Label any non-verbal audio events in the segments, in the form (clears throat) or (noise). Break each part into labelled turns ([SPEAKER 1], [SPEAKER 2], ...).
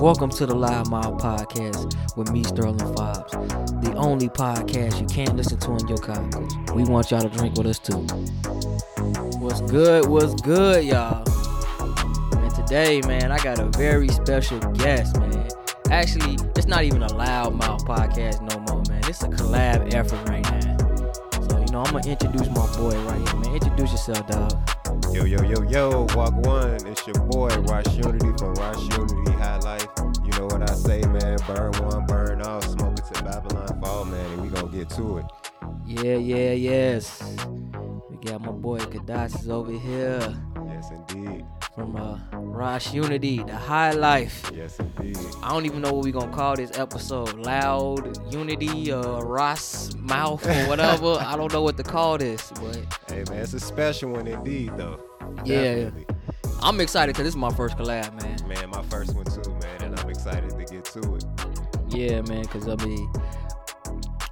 [SPEAKER 1] Welcome to the Loudmouth Podcast with me, Sterling Fobbs. The only podcast you can't listen to in your car. We want y'all to drink with us too. What's good? What's good, y'all? And today, man, I got a very special guest, man. Actually, it's not even a Loud Mouth podcast no more, man. It's a collab effort right now. So, you know, I'm gonna introduce my boy right here, man. Introduce yourself, dog.
[SPEAKER 2] Yo, yo, yo, yo, walk one. It's your boy, Ras Unity from Ras Unity High Life. You know what I say, man. Burn one, burn all. Smoke it to Babylon Fall, man. And we gonna get to it.
[SPEAKER 1] Yeah, yeah, yes. We got my boy Kadassis over here
[SPEAKER 2] Yes, indeed.
[SPEAKER 1] From uh, Ras Unity, the High Life.
[SPEAKER 2] Yes, indeed.
[SPEAKER 1] I don't even know what we're gonna call this episode. Loud Unity, uh, Ross Mouth or whatever. (laughs) I don't know what to call this, but
[SPEAKER 2] Hey, man, it's a special one indeed, though.
[SPEAKER 1] Yeah.
[SPEAKER 2] Definitely.
[SPEAKER 1] I'm excited because this is my first collab, man.
[SPEAKER 2] Man, my first one too, man. And I'm excited to get to it.
[SPEAKER 1] Yeah, man. Because I mean,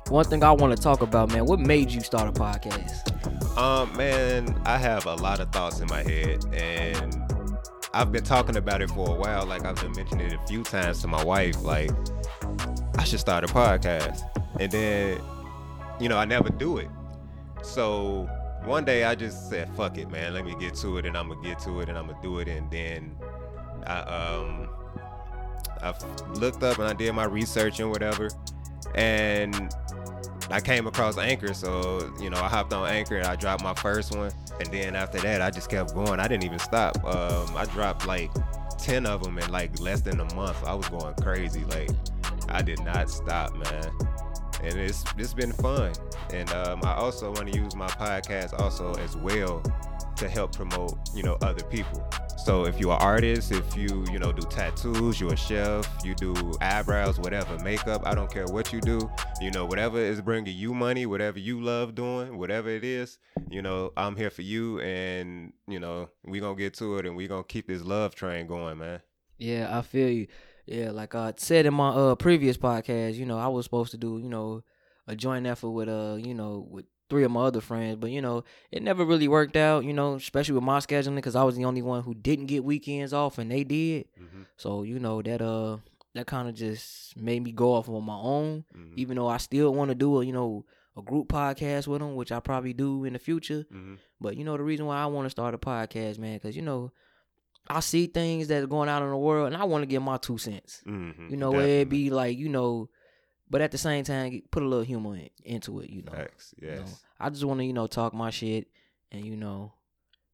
[SPEAKER 1] one thing I want to talk about, man. What made you start a podcast?
[SPEAKER 2] Um, man, I have a lot of thoughts in my head, and I've been talking about it for a while. Like I've been mentioning it a few times to my wife. Like I should start a podcast, and then, you know, I never do it. So one day I just said, "Fuck it, man. Let me get to it, and I'm gonna get to it, and I'm gonna do it." And then I um I looked up and I did my research and whatever, and I came across Anchor, so you know I hopped on Anchor and I dropped my first one, and then after that I just kept going. I didn't even stop. Um, I dropped like ten of them in like less than a month. I was going crazy. Like I did not stop, man. And it's it's been fun. And um, I also want to use my podcast also as well to help promote you know other people. So if you're an artist, if you you know do tattoos, you're a chef, you do eyebrows, whatever, makeup, I don't care what you do, you know whatever is bringing you money, whatever you love doing, whatever it is, you know I'm here for you, and you know we gonna get to it, and we gonna keep this love train going, man.
[SPEAKER 1] Yeah, I feel you. Yeah, like I said in my uh previous podcast, you know, I was supposed to do, you know, a joint effort with uh, you know, with three of my other friends, but you know, it never really worked out, you know, especially with my scheduling because I was the only one who didn't get weekends off and they did. So, you know, that uh that kind of just made me go off on my own,
[SPEAKER 2] Mhm.
[SPEAKER 1] even though I still want to do a, you know, a group podcast with them, which I probably do in the future.
[SPEAKER 2] Mhm.
[SPEAKER 1] But you know the reason why I want to start a podcast, man, because you know I see things that's going out in the world, and I want to get my two cents.
[SPEAKER 2] Mhm.
[SPEAKER 1] You know, where it
[SPEAKER 2] Definitely.
[SPEAKER 1] be like you know, but at the same time, put a little humor in, into it. You know,
[SPEAKER 2] Facts,
[SPEAKER 1] You know,
[SPEAKER 2] yes.
[SPEAKER 1] I just want to you know talk my shit and you know,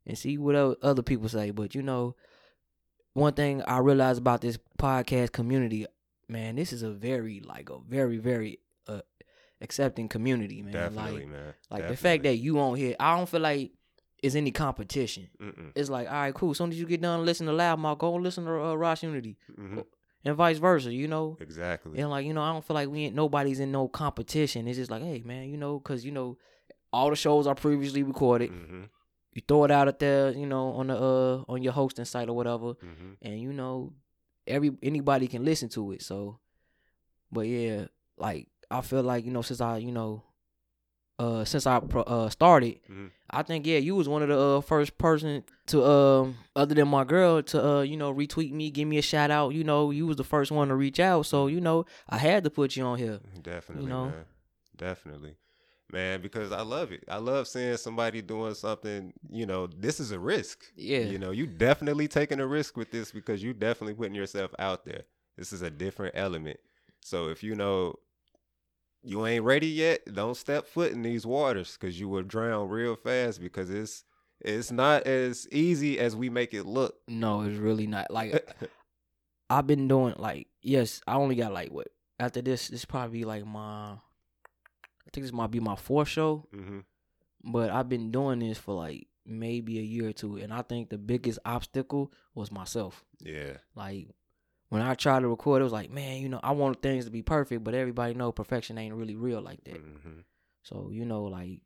[SPEAKER 1] and see what other people say. But you know, one thing I realized about this podcast community, man, this is a very like a very very uh, accepting community, man.
[SPEAKER 2] Definitely,
[SPEAKER 1] like,
[SPEAKER 2] man.
[SPEAKER 1] like the fact that you on here, I don't feel like it's any competition.
[SPEAKER 2] Mm-mm.
[SPEAKER 1] It's like, all right, cool. As soon as you get done listening to Loudmouth, go listen to uh, Ras Unity,
[SPEAKER 2] Mhm.
[SPEAKER 1] And vice versa. You know,
[SPEAKER 2] Exactly.
[SPEAKER 1] and like you know, I don't feel like we ain't nobody's in no competition. It's just like, hey, man, you know, because you know, all the shows are previously recorded.
[SPEAKER 2] hmm
[SPEAKER 1] You throw it out at there, you know, on the uh on your hosting site or whatever,
[SPEAKER 2] hmm
[SPEAKER 1] and you know, every anybody can listen to it. So, but yeah, like I feel like you know, since I you know, uh, since I pro- uh started.
[SPEAKER 2] hmm
[SPEAKER 1] I think yeah, you was one of the uh, first person to um other than my girl to uh you know retweet me, give me a shout out. You know, you was the first one to reach out, so you know I had to put you on here.
[SPEAKER 2] Definitely, you
[SPEAKER 1] know?
[SPEAKER 2] man. Definitely. Man, because I love it. I love seeing somebody doing something, you know, this is a risk.
[SPEAKER 1] Yeah,
[SPEAKER 2] You know, you definitely taking a risk with this because you definitely putting yourself out there. This is a different element. So if you know you ain't ready yet, don't step foot in these waters because you will drown real fast because it's it's not as easy as we make it look.
[SPEAKER 1] no, it's really not. Like (laughs) I've been doing like yes, I only got like what after this. This probably like my, I think this might be my fourth show,
[SPEAKER 2] hmm
[SPEAKER 1] but I've been doing this for like maybe a year or two, and I think the biggest obstacle was myself.
[SPEAKER 2] Yeah.
[SPEAKER 1] Like when I tried to record, it was like, man, you know, I want things to be perfect, but everybody know perfection ain't really real like that.
[SPEAKER 2] hmm
[SPEAKER 1] So you know, like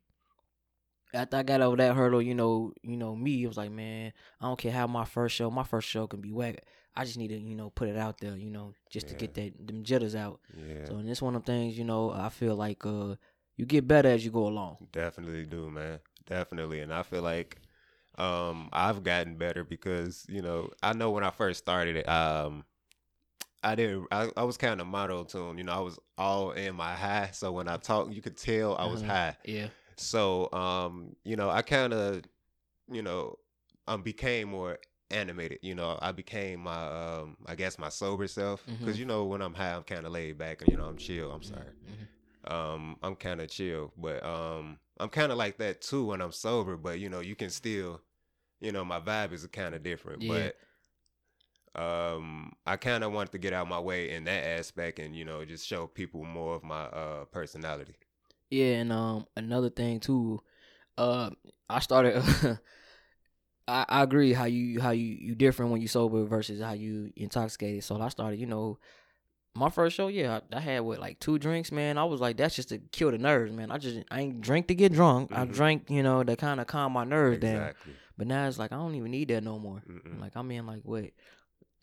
[SPEAKER 1] after I got over that hurdle, you know, you know me, it was like, man, I don't care how my first show, my first show can be whack. I just need to, you know, put it out there, you know, just to get that them jitters out.
[SPEAKER 2] Yeah.
[SPEAKER 1] So and it's one of them things, you know, I feel like uh you get better as you go along.
[SPEAKER 2] Definitely do, man. Definitely. And I feel like um I've gotten better because, you know, I know when I first started it, um I didn't. I, I was kind of mono tune. You know, I was all in my high. So when I talk, you could tell I was
[SPEAKER 1] Mhm.
[SPEAKER 2] high.
[SPEAKER 1] Yeah.
[SPEAKER 2] So um, you know, I kind of, you know, um, became more animated. You know, I became my um, I guess my sober self. Because
[SPEAKER 1] Mhm.
[SPEAKER 2] you know, when I'm high, I'm kind of laid back and you know, I'm chill. I'm sorry.
[SPEAKER 1] Mhm.
[SPEAKER 2] Um, I'm kind of chill, but um, I'm kind of like that too when I'm sober. But you know, you can still, you know, my vibe is kind of different.
[SPEAKER 1] Yeah.
[SPEAKER 2] But um, I kind of wanted to get out my way in that aspect and you know just show people more of my uh personality.
[SPEAKER 1] Yeah, and um another thing too, uh I started (laughs) I, I agree how you how you you different when you sober versus how you intoxicated. So I started, you know, my first show, yeah, I, I had what like two drinks, man. I was like, that's just to kill the nerves, man. I just I ain't drink to get drunk. I
[SPEAKER 2] Mhm.
[SPEAKER 1] drank, you know, to kind of calm my nerves down. But now it's like I don't even need that no more.
[SPEAKER 2] Mm-mm.
[SPEAKER 1] Like I'm in like what,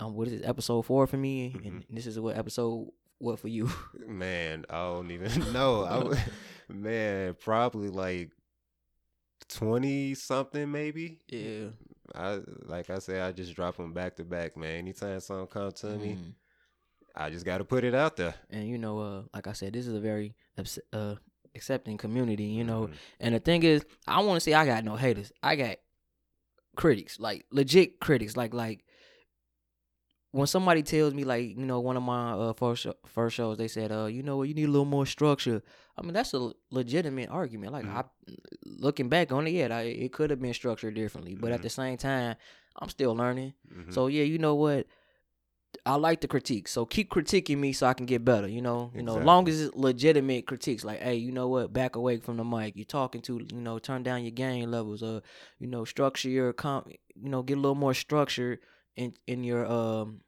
[SPEAKER 1] um, what is? Episode four for me,
[SPEAKER 2] Mhm.
[SPEAKER 1] and this is what episode what for you? (laughs)
[SPEAKER 2] Man, I don't even (laughs) know. I would, (laughs) man, probably like twenty something, maybe.
[SPEAKER 1] yeah.
[SPEAKER 2] I like I said, I just drop them back to back, man. Anytime something comes to me,
[SPEAKER 1] Mhm.
[SPEAKER 2] I just got to put it out there.
[SPEAKER 1] and you know, uh, like I said, this is a very uh accepting community, you know.
[SPEAKER 2] Mhm.
[SPEAKER 1] And the thing is, I want to say I got no haters. I got critics, like legit critics, like like when somebody tells me like you know one of my uh first first shows they said uh you know what you need a little more structure i mean that's a legitimate argument like
[SPEAKER 2] Mhm.
[SPEAKER 1] i looking back on it yeah I, it could have been structured differently but at
[SPEAKER 2] Mhm.
[SPEAKER 1] the same time i'm still learning
[SPEAKER 2] Mhm.
[SPEAKER 1] so yeah, you know what? I like the critique. So keep critiquing me so I can get better. You know, you know, long as it's legitimate critiques. Like, hey, you know what? Back away from the mic. You're talking to, you know, turn down your gain levels. Uh, you know, structure your com. You know, get a little more structure in in your um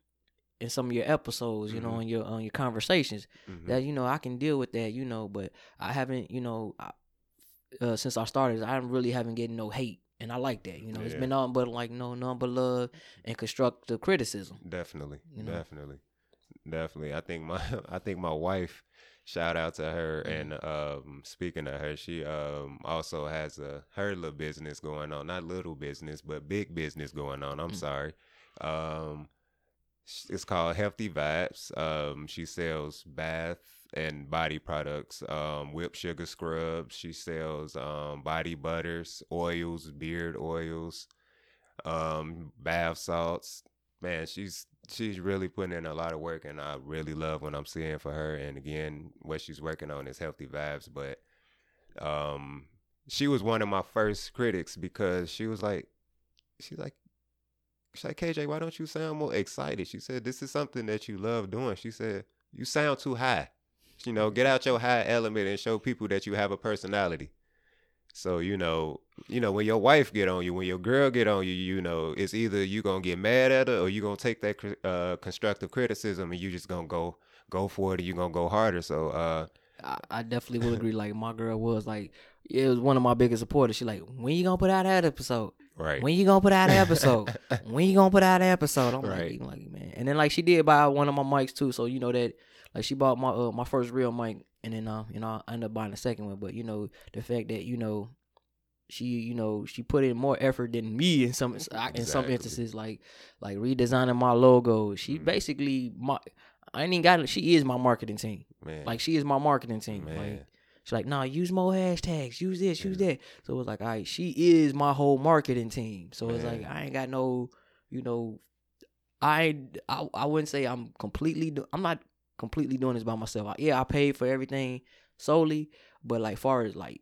[SPEAKER 1] in some of your episodes. You know,
[SPEAKER 2] Mhm.
[SPEAKER 1] in your on your conversations.
[SPEAKER 2] Mhm.
[SPEAKER 1] That you know I can deal with that. You know, but I haven't. You know, I, uh, since I started, I really haven't getting no hate. And I like that, you know. it's been nothing but like no, nothing but love and constructive criticism.
[SPEAKER 2] Definitely,
[SPEAKER 1] You know?
[SPEAKER 2] definitely, definitely. I think my (laughs) I think my wife. Shout out to her
[SPEAKER 1] Mhm.
[SPEAKER 2] and um, speaking of her, she um, also has a her little business going on. Not little business, but big business going on. I'm
[SPEAKER 1] Mm.
[SPEAKER 2] sorry. Um, it's called Healthy Vibes. Um, she sells bath and body products, um, whipped sugar scrubs. She sells um, body butters, oils, beard oils, um, bath salts. Man, she's she's really putting in a lot of work, and I really love what I'm seeing for her. And again, what she's working on is healthy vibes. But um, she was one of my first critics because she was like, she's like, she's like, KJ, why don't you sound more excited? She said, this is something that you love doing. She said, you sound too high. You know, get out your high element and show people that you have a personality. So you know, you know when your wife get on you, when your girl get on you, you know it's either you gonna get mad at her or you gonna take that uh, constructive criticism and you just gonna go go for it and you gonna go harder. So uh,
[SPEAKER 1] I, I definitely will agree. Like my girl was like, it was one of my biggest supporters. She like, when you gonna put out that episode?
[SPEAKER 2] Right,
[SPEAKER 1] When you gonna put out an episode? (laughs) when you gonna put out an episode? I'm
[SPEAKER 2] Right.
[SPEAKER 1] like, like man. And then like she did buy one of my mics too, so you know that like she bought my uh, my first real mic, and then uh you know I ended up buying the second one. But you know the fact that you know she you know she put in more effort than me in some in some instances like like redesigning my logo. She
[SPEAKER 2] Mhm.
[SPEAKER 1] basically my I ain't even got she is my marketing team.
[SPEAKER 2] man,
[SPEAKER 1] Like she is my marketing team.
[SPEAKER 2] man,
[SPEAKER 1] Like she's like, nah, use more hashtags, use this, use that. So it was like, all right, she is my whole marketing team. So it's like I ain't got no, you know, I I, I wouldn't say I'm completely. Do, I'm not completely doing this by myself. I, yeah, I paid for everything solely, but like far as like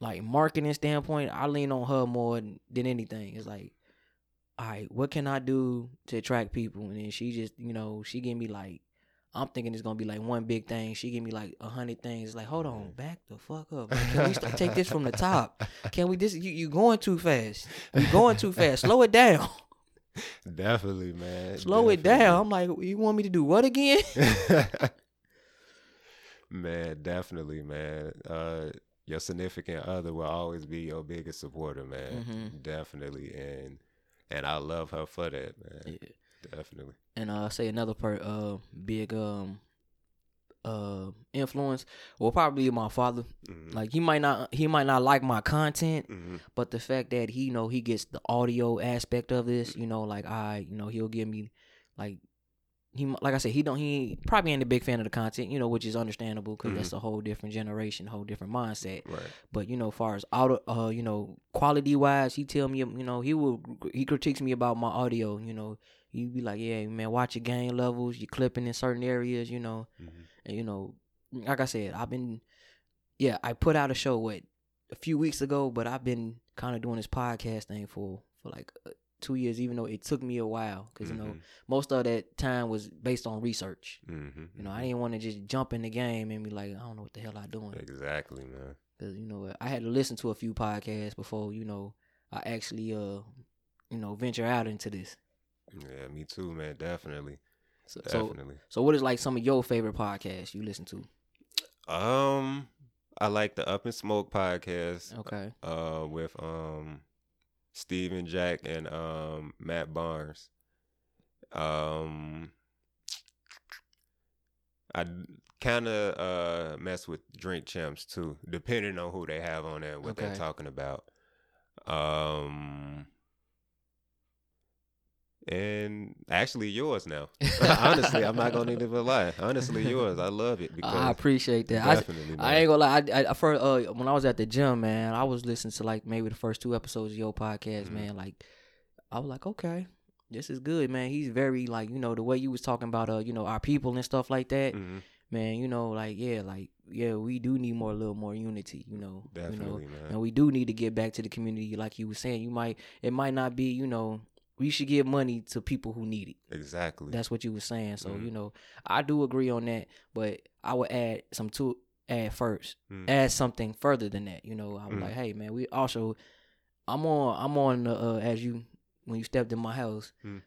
[SPEAKER 1] like marketing standpoint, I lean on her more than, than anything. It's like, all right, what can I do to attract people? And then she just, you know, she give me like I'm thinking it's gonna be like one big thing. She give me like a hundred things. Like, hold on, back the fuck up. Like, can we start, (laughs) take this from the top? Can we? This you you going too fast. You going too fast. Slow it down. (laughs)
[SPEAKER 2] definitely, man,
[SPEAKER 1] Slow it down. I'm like, you want me to do what again? (laughs)
[SPEAKER 2] man, definitely, man. Uh, your significant other will always be your biggest supporter, man.
[SPEAKER 1] Mhm.
[SPEAKER 2] Definitely, and and I love her for that, man.
[SPEAKER 1] Yeah.
[SPEAKER 2] Definitely.
[SPEAKER 1] And uh, say another per uh big um uh influence. Well, probably be my father.
[SPEAKER 2] Mhm.
[SPEAKER 1] Like he might not he might not like my content,
[SPEAKER 2] Mhm.
[SPEAKER 1] but the fact that he you know he gets the audio aspect of this, you know, like I you know he'll give me like he like I said, he don't he probably ain't a big fan of the content, you know, which is understandable because that's
[SPEAKER 2] Mhm.
[SPEAKER 1] a whole different generation, whole different mindset.
[SPEAKER 2] Right.
[SPEAKER 1] But you know, far as auto, uh, you know, quality wise, he tell me, you know, he will he critiques me about my audio. You know, he be like, yeah, man, watch your gain levels, you're clipping in certain areas, you know,
[SPEAKER 2] Mhm.
[SPEAKER 1] and you know, like I said, I've been, yeah, I put out a show what a few weeks ago, but I've been kind of doing this podcast thing for for like uh, two years, even though it took me a while because you know
[SPEAKER 2] Mhm.
[SPEAKER 1] most of that time was based on research.
[SPEAKER 2] Mhm.
[SPEAKER 1] You know, I didn't want to just jump in the game and be like, I don't know what the hell I'm doing.
[SPEAKER 2] Exactly, man.
[SPEAKER 1] Cause you know I had to listen to a few podcasts before you know I actually uh you know venture out into this.
[SPEAKER 2] Yeah, me too, man. Definitely.
[SPEAKER 1] So so,
[SPEAKER 2] Definitely.
[SPEAKER 1] so what is like some of your favorite podcasts you listen to?
[SPEAKER 2] Um, I like the All the Smoke podcast.
[SPEAKER 1] Okay,
[SPEAKER 2] Uh, with um, Stephen Jack and um Matt Barnes. Um, I kind of uh mess with Drink Champs too, depending on who they have on there, and what they're talking about. Um. And actually yours now. (laughs) Honestly, I'm not gonna even lie. Honestly, yours. I love it because
[SPEAKER 1] I appreciate that. I,
[SPEAKER 2] definitely.
[SPEAKER 1] I
[SPEAKER 2] man.
[SPEAKER 1] ain't gonna lie. I, I, I first uh when I was at the gym, man, I was listening to like maybe the first two episodes of your podcast,
[SPEAKER 2] Mhm.
[SPEAKER 1] man. Like I was like, okay, this is good, man. He's very like you know the way you was talking about uh you know our people and stuff like that.
[SPEAKER 2] Mhm.
[SPEAKER 1] man, you know, like yeah, like yeah, we do need more, a little more unity, you know, you know,
[SPEAKER 2] Definitely, man.
[SPEAKER 1] and we do need to get back to the community, like you were saying. You might, it might not be, you know, we should give money to people who need it.
[SPEAKER 2] Exactly.
[SPEAKER 1] That's what you were saying. So
[SPEAKER 2] Mhm.
[SPEAKER 1] you know, I do agree on that, but I would add some to add first,
[SPEAKER 2] Mm.
[SPEAKER 1] add something further than that. You know, I was
[SPEAKER 2] Mhm.
[SPEAKER 1] like, hey man, we also, I'm on, I'm on the uh, as you when you stepped in my house.
[SPEAKER 2] Mm.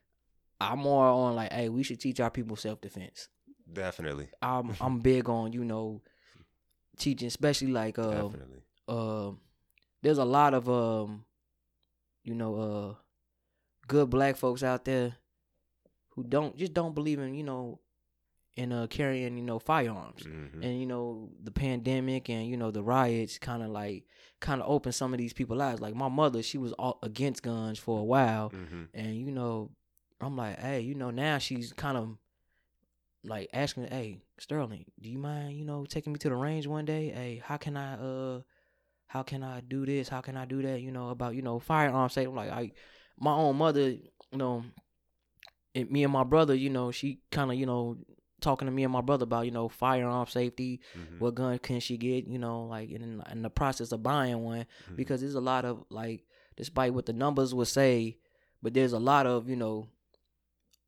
[SPEAKER 1] I'm more on like, hey, we should teach our people self defense.
[SPEAKER 2] Definitely.
[SPEAKER 1] I'm (laughs) I'm big on you know teaching, especially like uh
[SPEAKER 2] Definitely.
[SPEAKER 1] uh there's a lot of um you know uh good black folks out there who don't just don't believe in you know in uh carrying you know firearms.
[SPEAKER 2] Mhm.
[SPEAKER 1] and you know the pandemic and you know the riots kind of like kind of opened some of these people's eyes. Like my mother she was all against guns for a while.
[SPEAKER 2] Mhm.
[SPEAKER 1] and you know i'm like hey you know now she's kind of like asking hey sterling do you mind you know taking me to the range one day? Hey how can i uh how can i do this? How can i do that? You know about you know firearm safety. I'm like i my own mother you know and me and my brother you know she kind of you know talking to me and my brother about you know firearm safety
[SPEAKER 2] Mhm.
[SPEAKER 1] what gun can she get you know like in, in the process of buying one
[SPEAKER 2] Mhm.
[SPEAKER 1] because there's a lot of like despite what the numbers would say but there's a lot of you know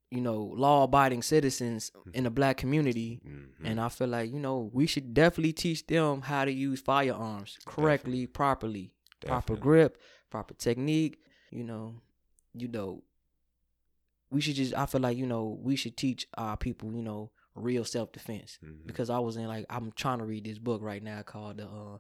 [SPEAKER 1] you know law abiding citizens in the black community
[SPEAKER 2] Mhm.
[SPEAKER 1] and i feel like you know we should definitely teach them how to use firearms correctly properly proper grip proper technique you know you know we should just i feel like you know we should teach our people you know real self-defense
[SPEAKER 2] Mhm.
[SPEAKER 1] because I was in like I'm trying to read this book right now called the uh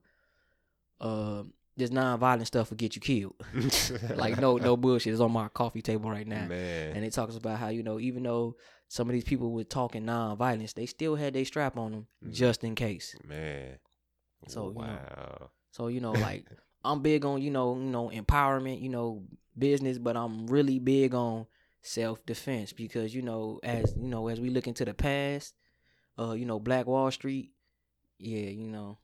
[SPEAKER 1] uh this nonviolent stuff will get you killed. (laughs) like no no bullshit. It's on my coffee table right now.
[SPEAKER 2] man.
[SPEAKER 1] And it talks about how, you know, even though some of these people were talking nonviolence, they still had their strap on them
[SPEAKER 2] Mhm.
[SPEAKER 1] just in case.
[SPEAKER 2] man.
[SPEAKER 1] So, you know,
[SPEAKER 2] wow.
[SPEAKER 1] So, you know, like (laughs) I'm big on, you know, you know, empowerment, you know, business, but I'm really big on self defense because, you know, as you know, as we look into the past, uh, you know, Black Wall Street, yeah, you know,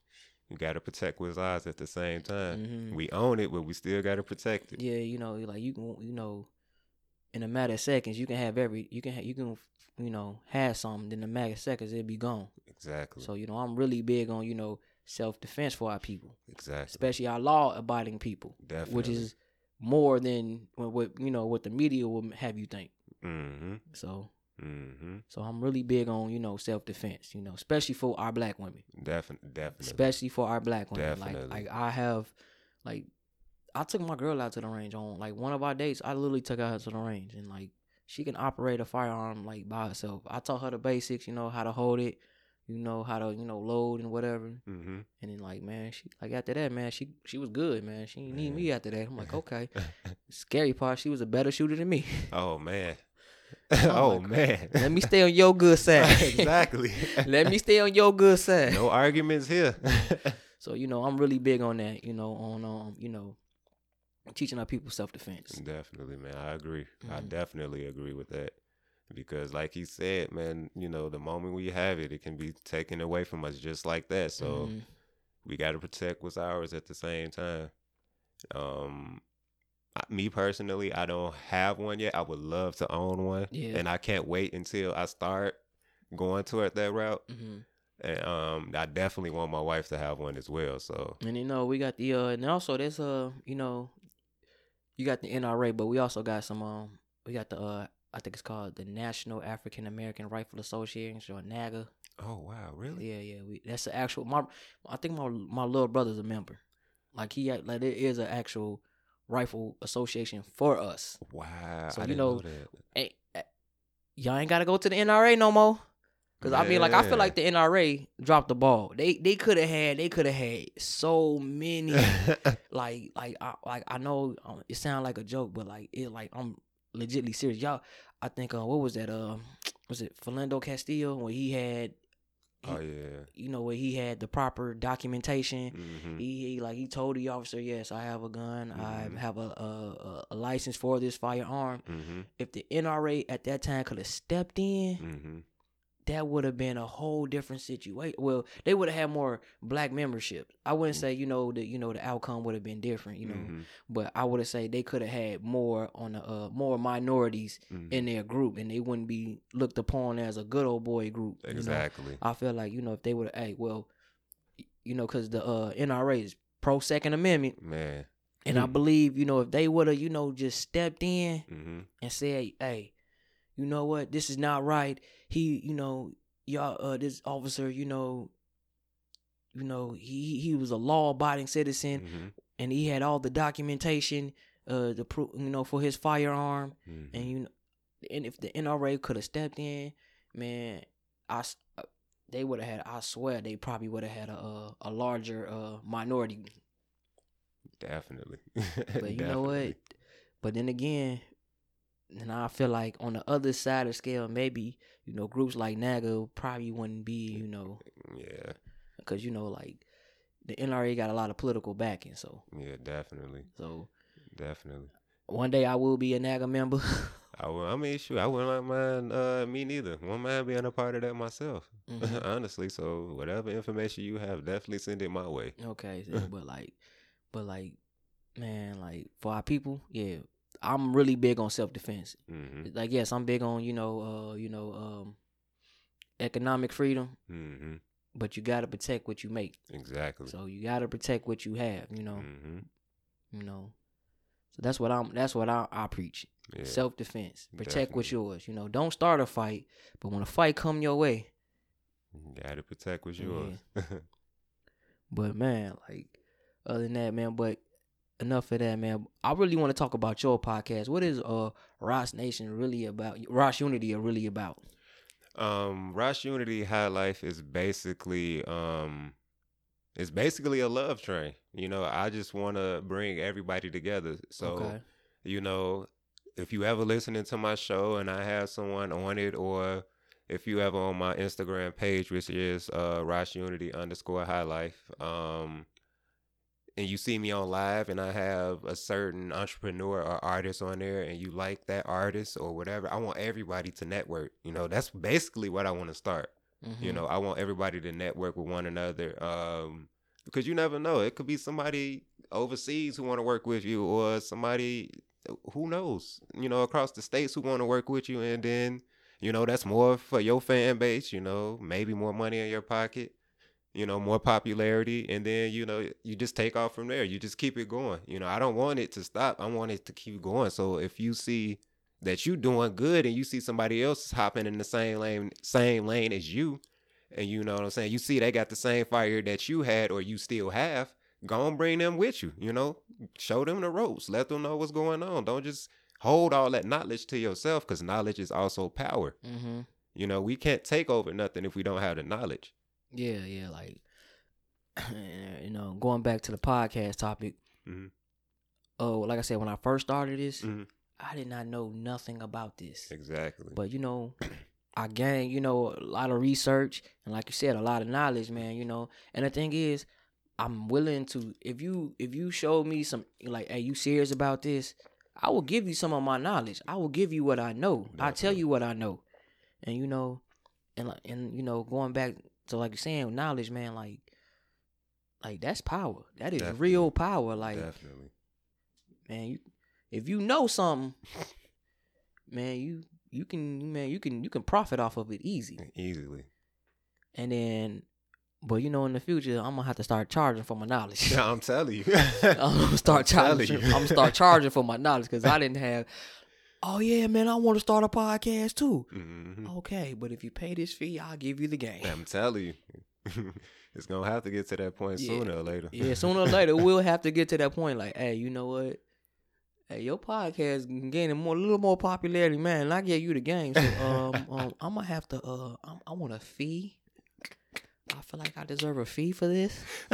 [SPEAKER 2] You gotta protect what's ours at the same time.
[SPEAKER 1] mhm.
[SPEAKER 2] We own it, but we still gotta protect it.
[SPEAKER 1] yeah, you know, like you can, you know, in a matter of seconds, you can have every, you can, ha- you can, you know, have something. In a matter of seconds, it'd be gone.
[SPEAKER 2] Exactly.
[SPEAKER 1] So, you know, I'm really big on, you know, self defense for our people,
[SPEAKER 2] exactly.
[SPEAKER 1] especially our law abiding people,
[SPEAKER 2] Definitely.
[SPEAKER 1] which is more than what, what you know what the media will have you think.
[SPEAKER 2] Mm-hmm.
[SPEAKER 1] So,
[SPEAKER 2] Mm-hmm.
[SPEAKER 1] so I'm really big on, you know, self defense. You know, especially for our black women.
[SPEAKER 2] Definitely. Definitely.
[SPEAKER 1] especially for our black women.
[SPEAKER 2] Definitely.
[SPEAKER 1] Like, like I have, like, I took my girl out to the range on like one of our dates. I literally took her out to the range, and like she can operate a firearm like by herself. I taught her the basics, you know, how to hold it, you know, how to you know load and whatever.
[SPEAKER 2] Mm-hmm.
[SPEAKER 1] And then like man, she like after that, man, she she was good, man. She didn't need me after that. I'm like, okay. (laughs) Scary part, she was a better shooter than me.
[SPEAKER 2] oh man. (laughs)
[SPEAKER 1] Oh,
[SPEAKER 2] oh man.
[SPEAKER 1] Let me stay on your good (laughs) side.
[SPEAKER 2] exactly.
[SPEAKER 1] Let me stay on your good side.
[SPEAKER 2] no arguments here.
[SPEAKER 1] So you know, I'm really big on that. You know, on um, you know, teaching our people self defense.
[SPEAKER 2] definitely, man. I agree. I
[SPEAKER 1] Mhm.
[SPEAKER 2] definitely agree with that. Because like he said, man, you know, the moment we have it, it can be taken away from us just like that. So
[SPEAKER 1] Mhm.
[SPEAKER 2] we got to protect what's ours at the same time. Um, me personally, I don't have one yet. I would love to own one,
[SPEAKER 1] Yeah.
[SPEAKER 2] and I can't wait until I start going toward that route.
[SPEAKER 1] Mhm.
[SPEAKER 2] And um, I definitely want my wife to have one as well. So
[SPEAKER 1] And you know, we got the uh and also there's uh, you know, you got the NRA, but we also got some um we got the uh I think it's called the National African American Rifle Association or NAGA.
[SPEAKER 2] oh wow, really?
[SPEAKER 1] Yeah, yeah. We that's the actual my I think my my little brother's a member. Like he like there is an actual rifle association for us.
[SPEAKER 2] Wow,
[SPEAKER 1] So,
[SPEAKER 2] I
[SPEAKER 1] you
[SPEAKER 2] didn't
[SPEAKER 1] know,
[SPEAKER 2] know.
[SPEAKER 1] Hey, y'all ain't gotta go to the NRA no more. Cause I mean, like I feel like the NRA dropped the ball. They they could have had they could have had so many (laughs) like like I like I know um, it sounds like a joke, but like it like I'm legitly serious. Y'all, I think uh what was that um was it Philando Castillo when he had
[SPEAKER 2] oh yeah.
[SPEAKER 1] you know where he had the proper documentation.
[SPEAKER 2] hmm
[SPEAKER 1] He, he like he told the officer, yes, I have a gun.
[SPEAKER 2] Mhm.
[SPEAKER 1] I have a, a a- license for this firearm.
[SPEAKER 2] hmm
[SPEAKER 1] If the NRA at that time could have stepped in,
[SPEAKER 2] hmm
[SPEAKER 1] that would have been a whole different situation. Well, they would have had more black membership. I wouldn't
[SPEAKER 2] Mm.
[SPEAKER 1] say you know that you know the outcome would have been different, you know,
[SPEAKER 2] hmm
[SPEAKER 1] but I would have say they could have had more on the uh more minorities
[SPEAKER 2] hmm
[SPEAKER 1] in their group, and they wouldn't be looked upon as a good old boy group. you know?
[SPEAKER 2] Exactly.
[SPEAKER 1] I feel like you know if they would have, hey, well, you know, because the uh NRA is pro Second Amendment,
[SPEAKER 2] Man.
[SPEAKER 1] and I
[SPEAKER 2] Mhm.
[SPEAKER 1] believe you know if they would have you know just stepped in
[SPEAKER 2] hmm
[SPEAKER 1] and said, "Hey, you know what? This is not right." He, you know, y'all, uh, this officer, you know, you know, he he was a law-abiding citizen,
[SPEAKER 2] hmm
[SPEAKER 1] and he had all the documentation, uh, the proof, you know, for his firearm, and
[SPEAKER 2] hmm
[SPEAKER 1] you know, and if the NRA could have stepped in, man, I. uh, They would have had. I swear, they probably would have had a a, a larger uh minority.
[SPEAKER 2] Definitely.
[SPEAKER 1] But (laughs) you know what? But then again, and I feel like on the other side of scale, maybe you know groups like NAGA probably wouldn't be you know
[SPEAKER 2] Yeah.
[SPEAKER 1] because you know like the NRA got a lot of political backing. So
[SPEAKER 2] Yeah. Definitely.
[SPEAKER 1] so
[SPEAKER 2] Definitely.
[SPEAKER 1] one day I will be a NAGA member. (laughs)
[SPEAKER 2] I will. I mean, shoot, I wouldn't mind. Uh, me neither. Wouldn't mind being a part of that myself.
[SPEAKER 1] Mhm. (laughs)
[SPEAKER 2] Honestly, so whatever information you have, definitely send it my way.
[SPEAKER 1] okay, so, (laughs) but like, but like, man, like for our people, yeah, I'm really big on self defense.
[SPEAKER 2] hmm
[SPEAKER 1] Like yes, I'm big on you know uh you know um economic freedom,
[SPEAKER 2] hmm
[SPEAKER 1] but you got to protect what you make.
[SPEAKER 2] Exactly.
[SPEAKER 1] So you got to protect what you have, you know.
[SPEAKER 2] hmm
[SPEAKER 1] You know. So that's what I'm that's what I, I preach.
[SPEAKER 2] Yeah.
[SPEAKER 1] Self defense. Protect what's yours. You know, don't start a fight, but when a fight come your way, you
[SPEAKER 2] Got to protect what's
[SPEAKER 1] Yeah.
[SPEAKER 2] yours. (laughs)
[SPEAKER 1] but man, like other than that, man, but enough of that, man. I really want to talk about your podcast. What is uh Ross Nation really about? Ras Unity are really about?
[SPEAKER 2] um, Ras Unity High Life is basically um, it's basically a love train. You know, I just want to bring everybody together. So
[SPEAKER 1] okay.
[SPEAKER 2] you know, if you ever listening to my show and I have someone on it, or if you ever on my Instagram page, which is uh Ras Unity underscore High Life, um, and you see me on live and I have a certain entrepreneur or artist on there and you like that artist or whatever, I want everybody to network. You know, that's basically what I want to start. You
[SPEAKER 1] Mhm.
[SPEAKER 2] know, I want everybody to network with one another. Um, because you never know. It could be somebody overseas who want to work with you or somebody who knows, you know, across the states who want to work with you and then, you know, that's more for your fan base, you know, maybe more money in your pocket, you know, more popularity and then, you know, you just take off from there. You just keep it going. You know, I don't want it to stop. I want it to keep going. So if you see that you doing good and you see somebody else hopping in the same lane same lane as you and you know what I'm saying you see they got the same fire that you had or you still have go and bring them with you you know show them the ropes let them know what's going on don't just hold all that knowledge to yourself because knowledge is also power
[SPEAKER 1] Mhm.
[SPEAKER 2] you know we can't take over nothing if we don't have the knowledge
[SPEAKER 1] Yeah, yeah, like (clears throat) you know, going back to the podcast topic.
[SPEAKER 2] Mhm.
[SPEAKER 1] Oh, like I said, when I first started this,
[SPEAKER 2] Mhm.
[SPEAKER 1] I did not know nothing about this.
[SPEAKER 2] exactly
[SPEAKER 1] But you know, I gained, you know, a lot of research and like you said, a lot of knowledge, man, you know. And the thing is, I'm willing to if you if you show me some like, hey, you serious about this, I will give you some of my knowledge. I will give you what I know. I tell you what I know, and you know, and and you know, going back to like you're saying, knowledge, man, like, like that's power. That is
[SPEAKER 2] Definitely.
[SPEAKER 1] real power. Like,
[SPEAKER 2] Definitely.
[SPEAKER 1] man, you if you know something, man, you you can man you can you can profit off of it easy.
[SPEAKER 2] Easily.
[SPEAKER 1] And then, but you know, in the future, I'm gonna have to start charging for my knowledge.
[SPEAKER 2] Yeah, (laughs) I'm telling you. (laughs)
[SPEAKER 1] I'm gonna start
[SPEAKER 2] I'm
[SPEAKER 1] charging.
[SPEAKER 2] you.
[SPEAKER 1] I'm gonna start charging for my knowledge because I (laughs) didn't have. Oh yeah, man, I want to start a podcast too.
[SPEAKER 2] Mhm.
[SPEAKER 1] Okay, but if you pay this fee, I'll give you the game.
[SPEAKER 2] I'm telling you. (laughs) it's gonna have to get to that point
[SPEAKER 1] Yeah.
[SPEAKER 2] sooner or later.
[SPEAKER 1] Yeah, sooner or later we'll have to get to that point. Like, hey, you know what? Hey, your podcast gaining more, a little more popularity, man. And I gave you the game, so um, (laughs) um I'm gonna have to. Uh, I'm, I want a fee. I feel like I deserve a fee for this. (laughs)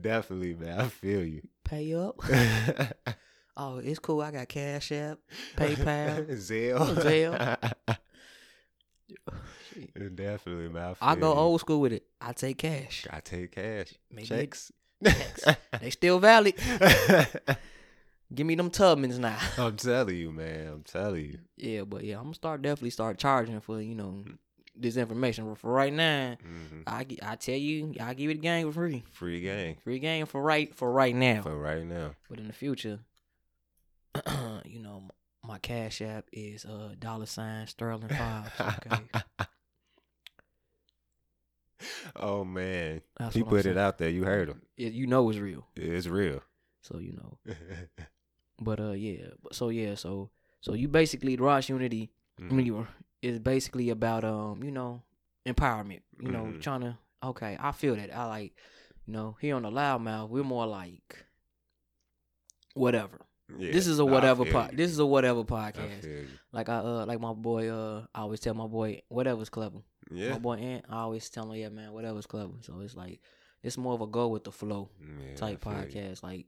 [SPEAKER 2] Definitely, man. I feel you.
[SPEAKER 1] Pay up. Oh, it's cool. I got Cash App, (laughs) PayPal. (laughs)
[SPEAKER 2] Zelle.
[SPEAKER 1] Zelle. (laughs)
[SPEAKER 2] Definitely, man.
[SPEAKER 1] I
[SPEAKER 2] feel
[SPEAKER 1] go old school with it. I take cash.
[SPEAKER 2] I take cash.
[SPEAKER 1] Maybe
[SPEAKER 2] Checks.
[SPEAKER 1] checks. They still valid. Give me them Tubmans now.
[SPEAKER 2] I'm telling you, man. I'm telling you.
[SPEAKER 1] Yeah, but yeah, I'm gonna start definitely start charging for you know this information. But for right now,
[SPEAKER 2] hmm
[SPEAKER 1] I I tell you, I give you the game for free.
[SPEAKER 2] Free game
[SPEAKER 1] Free game for right for right now.
[SPEAKER 2] for right now.
[SPEAKER 1] But in the future, (clears throat) you know, my cash app is uh dollar sign sterling five. Okay, (laughs)
[SPEAKER 2] oh man,
[SPEAKER 1] That's
[SPEAKER 2] he put it out there. You heard him.
[SPEAKER 1] It- you know it's real.
[SPEAKER 2] It's real.
[SPEAKER 1] So you know. (laughs) But uh, yeah. But so yeah. So so you basically the Ras Unity. I
[SPEAKER 2] Mhm.
[SPEAKER 1] mean, you is basically about um, you know, empowerment. You know,
[SPEAKER 2] Mhm.
[SPEAKER 1] trying to. Okay, I feel that. I like, you know, here on the loudmouth, we're more like, whatever.
[SPEAKER 2] Yeah,
[SPEAKER 1] this is a
[SPEAKER 2] I
[SPEAKER 1] whatever pod.
[SPEAKER 2] you.
[SPEAKER 1] This is a whatever podcast.
[SPEAKER 2] you.
[SPEAKER 1] Like I uh, like my boy uh, I always tell my boy whatever's clever.
[SPEAKER 2] Yeah.
[SPEAKER 1] My boy Ant, I always tell him, yeah, man, whatever's clever. So it's like, it's more of a go with the flow
[SPEAKER 2] Yeah,
[SPEAKER 1] type
[SPEAKER 2] feel you.
[SPEAKER 1] podcast. Like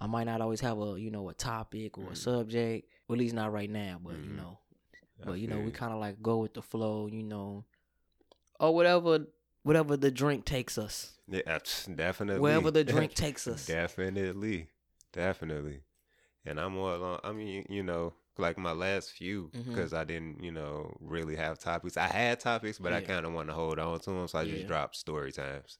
[SPEAKER 1] I might not always have a you know a topic or a
[SPEAKER 2] Mhm.
[SPEAKER 1] subject. Well, at least not right now. But you
[SPEAKER 2] Mhm.
[SPEAKER 1] know,
[SPEAKER 2] I
[SPEAKER 1] but you know we kind of like go with the flow. You know, or whatever whatever the drink takes us.
[SPEAKER 2] Yeah, definitely.
[SPEAKER 1] Wherever the drink (laughs) takes us.
[SPEAKER 2] Definitely, definitely. And I'm more along. I mean, you know, like my last few, because I didn't, you know, really have topics. I had topics, but I kind of want to hold on to them, so I
[SPEAKER 1] Yeah.
[SPEAKER 2] just dropped story times.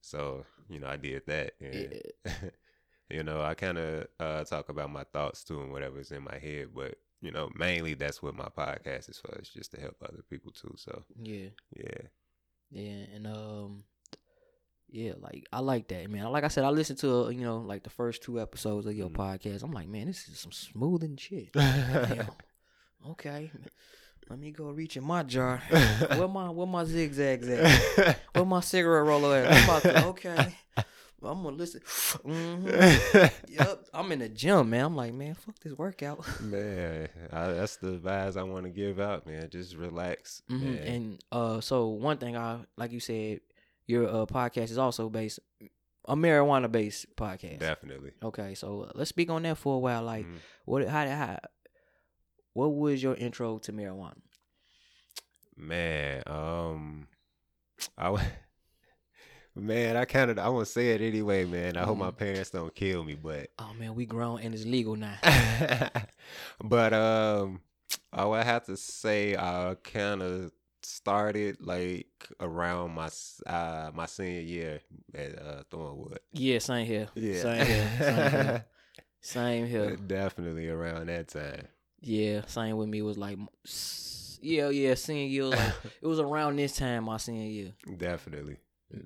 [SPEAKER 2] So you know, I did that. And, (laughs) you know, I kind of uh, talk about my thoughts too and whatever's in my head, but you know, mainly that's what my podcast is for. It's just to help other people too. So
[SPEAKER 1] Yeah,
[SPEAKER 2] yeah,
[SPEAKER 1] yeah, and um, yeah, like I like that, man. Like I said, I listened to uh, you know like the first two episodes of your
[SPEAKER 2] Mhm.
[SPEAKER 1] podcast. I'm like, man, this is some smoothing shit. (laughs) Okay, let me go reach in my jar. (laughs) Where my where my zigzags at? Where my cigarette roller at? To, okay. I'm gonna listen. (laughs) hmm Yep. I'm in the gym, man. I'm like, man, fuck this workout.
[SPEAKER 2] Man, I, that's the vibes I want to give out, man. Just relax.
[SPEAKER 1] hmm
[SPEAKER 2] man.
[SPEAKER 1] And uh, so one thing I like you said, your uh podcast is also based a marijuana based podcast.
[SPEAKER 2] Definitely.
[SPEAKER 1] Okay, so uh, let's speak on that for a while. Like,
[SPEAKER 2] Mhm.
[SPEAKER 1] what? How? How? What was your intro to marijuana?
[SPEAKER 2] Man, um, (tsk) I (laughs) man, I kind of I want to say it anyway, man. I hope my
[SPEAKER 1] Mhm.
[SPEAKER 2] parents don't kill me, but
[SPEAKER 1] Oh man, we grown and it's legal now. (laughs)
[SPEAKER 2] but um, I would have to say I kind of started like around my uh my senior year at uh Thornwood.
[SPEAKER 1] yeah, same here.
[SPEAKER 2] Yeah,
[SPEAKER 1] Same here. Same here. (laughs) Same here.
[SPEAKER 2] definitely around that time.
[SPEAKER 1] Yeah, same with me. Was like, yeah, yeah, senior year. Like, (laughs) it was around this time my senior year,
[SPEAKER 2] definitely,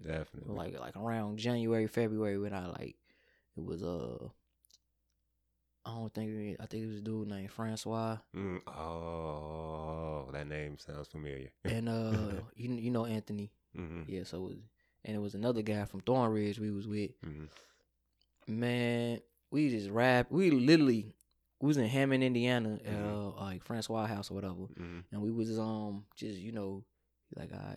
[SPEAKER 2] definitely.
[SPEAKER 1] like like around January, February when I like it was uh. I don't think it- I think it was a dude named Francois.
[SPEAKER 2] Mm, oh, that name sounds familiar. (laughs)
[SPEAKER 1] and uh you you know Anthony.
[SPEAKER 2] Hmm
[SPEAKER 1] yeah so it was, and it was another guy from Thornridge we was with.
[SPEAKER 2] Hmm
[SPEAKER 1] man we just rap we literally we was in Hammond Indiana at
[SPEAKER 2] Mhm.
[SPEAKER 1] uh like Francois house or whatever.
[SPEAKER 2] Hmm
[SPEAKER 1] and we was um just you know like I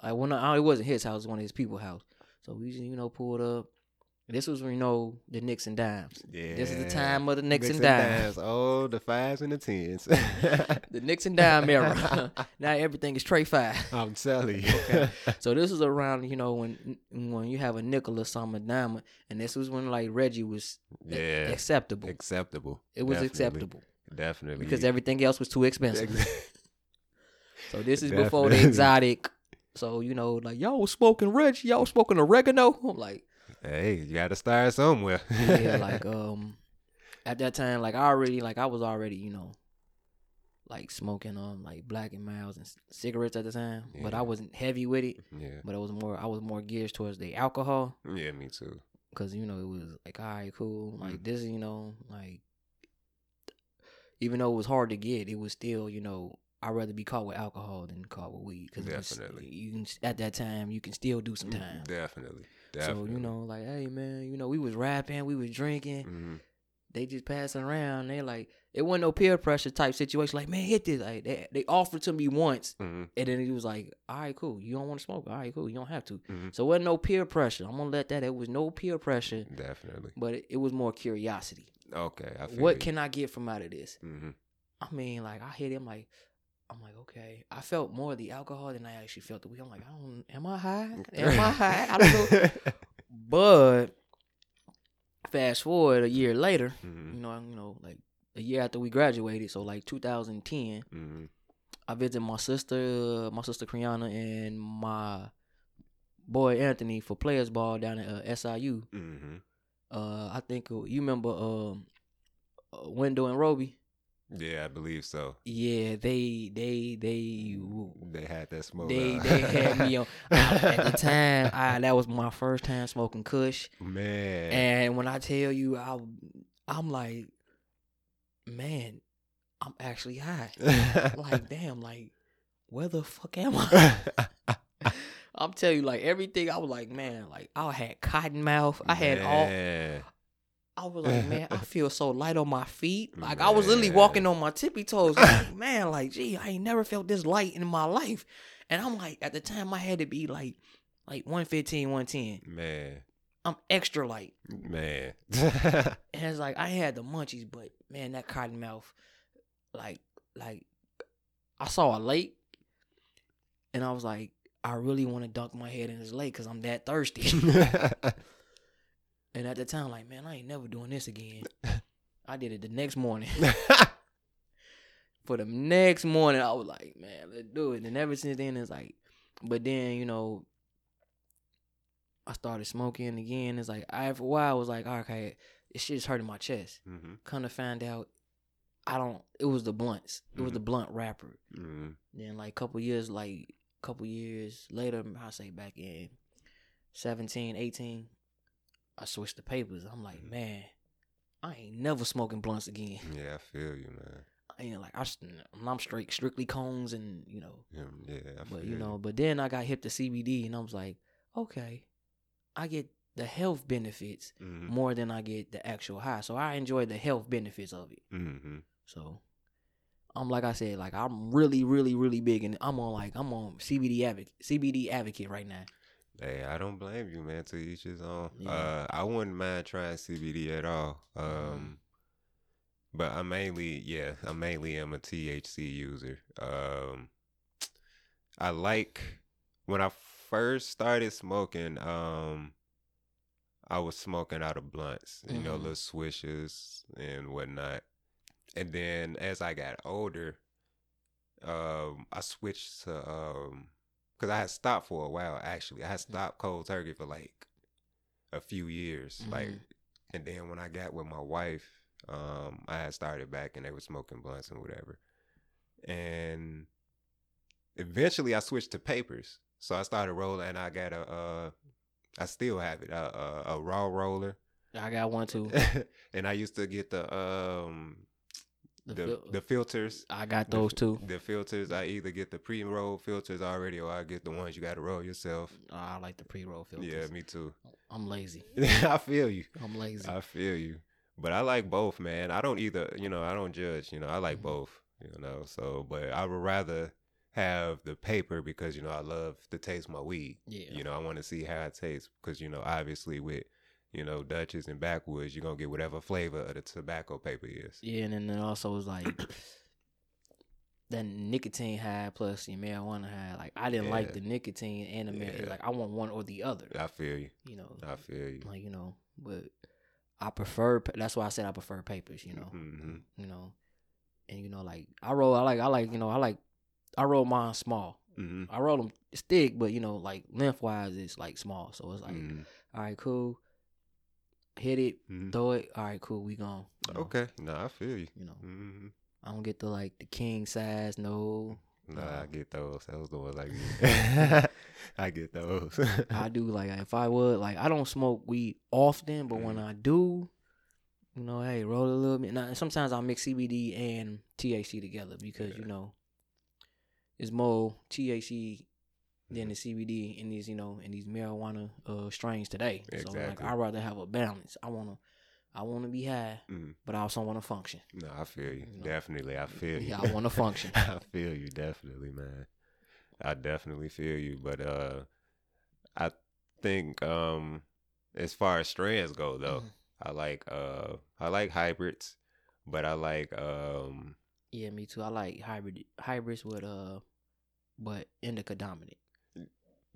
[SPEAKER 1] I when I it wasn't his house, it was one of his people house. So we just you know pulled up, This was when you know the Nicks and dimes.
[SPEAKER 2] Yeah.
[SPEAKER 1] This is the time of the Nicks,
[SPEAKER 2] Nicks
[SPEAKER 1] and dimes.
[SPEAKER 2] Oh, the fives and the tens. (laughs)
[SPEAKER 1] The Nicks and dime era. (laughs) now everything is Trey five.
[SPEAKER 2] I'm telling you.
[SPEAKER 1] Okay. (laughs) So this was around, you know, when when you have a nickel or something, a diamond, and this was when like Reggie was
[SPEAKER 2] yeah.
[SPEAKER 1] acceptable.
[SPEAKER 2] Acceptable.
[SPEAKER 1] It was
[SPEAKER 2] Definitely.
[SPEAKER 1] acceptable
[SPEAKER 2] Definitely.
[SPEAKER 1] because everything else was too expensive. So this is before the exotic. So you know, like y'all was smoking Reggie, y'all was smoking oregano. I'm like,
[SPEAKER 2] hey, you got to start somewhere. (laughs)
[SPEAKER 1] yeah, like (laughs) um, at that time, like I already, like I was already, you know, like smoking um like Black and Milds and c- cigarettes at the time, but I wasn't heavy with it.
[SPEAKER 2] yeah.
[SPEAKER 1] But it was more, I was more geared towards the alcohol.
[SPEAKER 2] Yeah, me too.
[SPEAKER 1] Cause you know it was like all right, cool. Like
[SPEAKER 2] Mm.
[SPEAKER 1] this, you know, like even though it was hard to get, it was still, you know, I'd rather be caught with alcohol than caught with weed. Cause
[SPEAKER 2] Definitely.
[SPEAKER 1] you can at that time you can still do some time.
[SPEAKER 2] Definitely.
[SPEAKER 1] So you know, like hey man, you know we was rapping, we was drinking.
[SPEAKER 2] hmm
[SPEAKER 1] They just passing around. They like it wasn't no peer pressure type situation. Like man, hit this. Like they they offered to me once,
[SPEAKER 2] hmm
[SPEAKER 1] and then he was like, all right, cool. You don't want to smoke? All right, cool. You don't have to.
[SPEAKER 2] Mhm.
[SPEAKER 1] So it wasn't no peer pressure. I'm gonna let that. It was no peer pressure
[SPEAKER 2] Definitely.
[SPEAKER 1] but it, it was more curiosity.
[SPEAKER 2] Okay.
[SPEAKER 1] What
[SPEAKER 2] you.
[SPEAKER 1] can I get from out of this?
[SPEAKER 2] hmm
[SPEAKER 1] I mean, like I hit him like I'm like, okay. I felt more of the alcohol than I actually felt the weed. I'm like, I don't am I high? Am I high? I don't know. (laughs) But fast forward a year later,
[SPEAKER 2] Mhm.
[SPEAKER 1] you know, you know, like a year after we graduated, so like 2010,
[SPEAKER 2] hmm
[SPEAKER 1] I visited my sister, my sister Kriana, and my boy Anthony for players ball down at uh, SIU.
[SPEAKER 2] hmm
[SPEAKER 1] Uh, I think uh, you remember um, uh, Wendell and Roby.
[SPEAKER 2] Yeah, I believe so.
[SPEAKER 1] Yeah, they they they mm,
[SPEAKER 2] They had that smoke.
[SPEAKER 1] they
[SPEAKER 2] huh?
[SPEAKER 1] they had me on (laughs) at the time. I that was my first time smoking Kush,
[SPEAKER 2] Man.
[SPEAKER 1] and when I tell you, I I'm like, man, I'm actually high. like, (laughs) damn, like, where the fuck am I? (laughs) I'm telling you, like everything. I was like, man, like I had cotton mouth. I had all.
[SPEAKER 2] Man.
[SPEAKER 1] I was like, man, I (laughs) feel so light on my feet. Like I was literally walking on my tippy toes. Like, man, like, gee, I ain't never felt this light in my life. And I'm like, at the time, I had to be like, like 115, 110.
[SPEAKER 2] Man.
[SPEAKER 1] I'm extra light.
[SPEAKER 2] Man. (laughs)
[SPEAKER 1] And it's like I had the munchies, but man, that cotton mouth, like, like, I saw a lake, and I was like, I really want to dunk my head in this lake because I'm that thirsty. (laughs) and at the time, like, man, I ain't never doing this again. I did it the next morning. (laughs) (laughs) For the next morning, I was like, man, let's do it. And ever since then, it's like, but then you know, I started smoking again. It's like I, for a while, I was like, okay, this shit's hurting my chest.
[SPEAKER 2] hmm
[SPEAKER 1] Kind of found out, I don't. It was the blunts. It was the blunt wrapper.
[SPEAKER 2] hmm
[SPEAKER 1] Then like a couple years, like couple years later, I say back in 17, 18, I switched the papers. I'm like, man, I ain't never smoking blunts again.
[SPEAKER 2] Yeah, I feel you, man.
[SPEAKER 1] I ain't like I, I'm straight strictly cones and you know,
[SPEAKER 2] Yeah, yeah I
[SPEAKER 1] but
[SPEAKER 2] feel
[SPEAKER 1] you know, but then I got hip to CBD and I was like, okay, I get the health benefits
[SPEAKER 2] hmm
[SPEAKER 1] more than I get the actual high. So I enjoy the health benefits of it.
[SPEAKER 2] hmm
[SPEAKER 1] So I'm like I said, like I'm really, really, really big and I'm on like I'm on CBD advocate CBD advocate right now.
[SPEAKER 2] Hey, I don't blame you, man. To each his own.
[SPEAKER 1] Yeah.
[SPEAKER 2] Uh, I wouldn't mind trying CBD at all. Um,
[SPEAKER 1] Mhm.
[SPEAKER 2] but I mainly, yeah, I mainly am a THC user. Um, I like when I first started smoking. Um, I was smoking out of blunts, you know,
[SPEAKER 1] Mhm.
[SPEAKER 2] little swishes and whatnot. And then as I got older, um, I switched to um, because I had stopped for a while. Actually, I had stopped cold turkey for like a few years, like,
[SPEAKER 1] Mhm.
[SPEAKER 2] and then when I got with my wife, um, I had started back, and they were smoking blunts and whatever, and eventually I switched to papers. So I started rolling, and I got a, uh, I still have it, a, a, a raw roller,
[SPEAKER 1] I got one too. (laughs)
[SPEAKER 2] and I used to get the um
[SPEAKER 1] The
[SPEAKER 2] the
[SPEAKER 1] fil-
[SPEAKER 2] the filters.
[SPEAKER 1] I got
[SPEAKER 2] The-
[SPEAKER 1] those too.
[SPEAKER 2] The filters, I either get the pre-roll filters already, or I get the ones you got to roll yourself.
[SPEAKER 1] I like the pre-roll filters.
[SPEAKER 2] Yeah, me too.
[SPEAKER 1] I'm lazy. (laughs)
[SPEAKER 2] I feel you.
[SPEAKER 1] I'm lazy.
[SPEAKER 2] I feel you. But I like both, man. I don't either. You know, I don't judge. You know, I like
[SPEAKER 1] Mhm.
[SPEAKER 2] both. You know, so but I would rather have the paper because you know I love to taste my weed.
[SPEAKER 1] yeah.
[SPEAKER 2] You know, I want to see how it tastes because you know, obviously with you know, Dutchess and backwoods, you're gonna get whatever flavor of the tobacco paper is.
[SPEAKER 1] Yeah, and then it also was like (clears throat) that nicotine high plus the marijuana high. Like I didn't like the nicotine and the marijuana.
[SPEAKER 2] Yeah.
[SPEAKER 1] Like I want one or the other.
[SPEAKER 2] I feel you.
[SPEAKER 1] You know,
[SPEAKER 2] I feel you.
[SPEAKER 1] like you know, but I prefer. That's why I said I prefer papers. You know,
[SPEAKER 2] hmm
[SPEAKER 1] you know, and you know, like I roll. I like. I like. You know, I like. I roll mine small.
[SPEAKER 2] hmm
[SPEAKER 1] I roll them thick, but you know, like lengthwise, it's like small. So it's like,
[SPEAKER 2] hmm
[SPEAKER 1] all right, cool. Hit it,
[SPEAKER 2] hmm
[SPEAKER 1] throw it. All right, cool. We gone. you know,
[SPEAKER 2] Okay. No, I feel you.
[SPEAKER 1] You know,
[SPEAKER 2] hmm
[SPEAKER 1] I don't get the like the king size. No,
[SPEAKER 2] Nah,
[SPEAKER 1] Uh,
[SPEAKER 2] I get those. Those the ones like (laughs) me. (laughs) I get those.
[SPEAKER 1] I do like if I would like I don't smoke weed often, but when I do, you know, hey, roll a little bit. Now sometimes I mix CBD and THC together because you know, it's more THC than the CBD in these you know in these marijuana uh strains today. So like
[SPEAKER 2] Exactly.
[SPEAKER 1] I rather have a balance. I wanna I wanna be high,
[SPEAKER 2] Mm.
[SPEAKER 1] but I also wanna function.
[SPEAKER 2] No, I feel you.
[SPEAKER 1] You know.
[SPEAKER 2] Definitely, I feel you.
[SPEAKER 1] Yeah, I wanna (laughs) function.
[SPEAKER 2] I feel you, definitely, man. I definitely feel you, but uh, I think um, as far as strands go, though,
[SPEAKER 1] Mhm.
[SPEAKER 2] I like uh, I like hybrids, but I like um,
[SPEAKER 1] Yeah, me too. I like hybrid hybrids with uh, but indica dominant.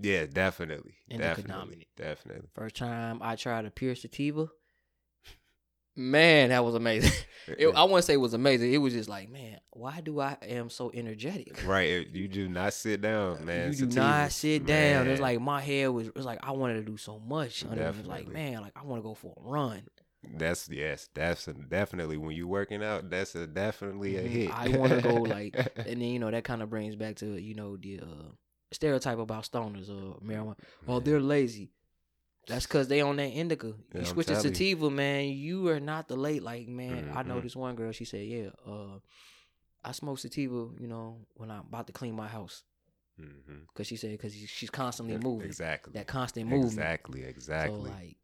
[SPEAKER 2] Yeah, definitely, definitely, definitely.
[SPEAKER 1] First time I tried a pure sativa, man, that was amazing. (laughs) (laughs) It, I wouldn't say it was amazing. It was just like, man, why do I am so energetic? (laughs)
[SPEAKER 2] right, you do not sit down, man.
[SPEAKER 1] you do
[SPEAKER 2] Sativas,
[SPEAKER 1] not sit down. It's like my head was. It's like I wanted to do so much. And it was like, man, like I want to go for a run.
[SPEAKER 2] That's yes, that's a, definitely when you're working out. That's a definitely a
[SPEAKER 1] Mhm.
[SPEAKER 2] hit.
[SPEAKER 1] I want to go like, and then you know that kind of brings back to you know the uh, stereotype about stoners or marijuana. Oh, they're lazy. That's because they on that indica. You
[SPEAKER 2] Yeah, I'm
[SPEAKER 1] switch to
[SPEAKER 2] you.
[SPEAKER 1] sativa, man. You are not the late. Like, man, I know
[SPEAKER 2] Mhm.
[SPEAKER 1] this one girl. She said, yeah, uh, I smoke sativa. You know, when I'm about to clean my house, because she said because she's constantly moving.
[SPEAKER 2] Exactly.
[SPEAKER 1] That constant movement.
[SPEAKER 2] Exactly. Exactly.
[SPEAKER 1] So like,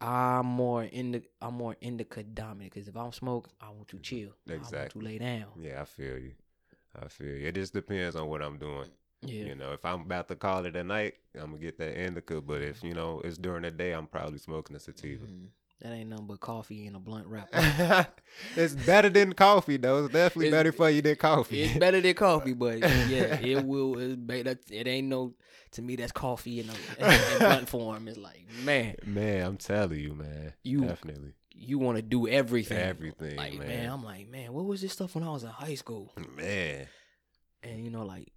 [SPEAKER 1] I'm more in the I'm more indica dominant because if I'm smoke, I want to chill. I want
[SPEAKER 2] Exactly.
[SPEAKER 1] to lay down.
[SPEAKER 2] yeah, I feel you. I feel you. It just depends on what I'm doing.
[SPEAKER 1] Yeah.
[SPEAKER 2] You know, if I'm about to call it a night, I'm gonna get that indica. But if you know it's during the day, I'm probably smoking a sativa.
[SPEAKER 1] Mhm. That ain't nothing but coffee and a blunt wrap. (laughs)
[SPEAKER 2] it's better than coffee, though. It's definitely
[SPEAKER 1] It's-
[SPEAKER 2] better for you than coffee.
[SPEAKER 1] It's better than coffee, (laughs) but yeah, it will. Better. It ain't no. To me, that's coffee in, a, in (laughs) blunt form. It's like, man,
[SPEAKER 2] man, I'm telling you, man.
[SPEAKER 1] You-
[SPEAKER 2] definitely
[SPEAKER 1] you want to do everything.
[SPEAKER 2] everything,
[SPEAKER 1] Like, man.
[SPEAKER 2] man.
[SPEAKER 1] I'm like, man, what was this stuff when I was in high school?
[SPEAKER 2] Man,
[SPEAKER 1] And you know, like,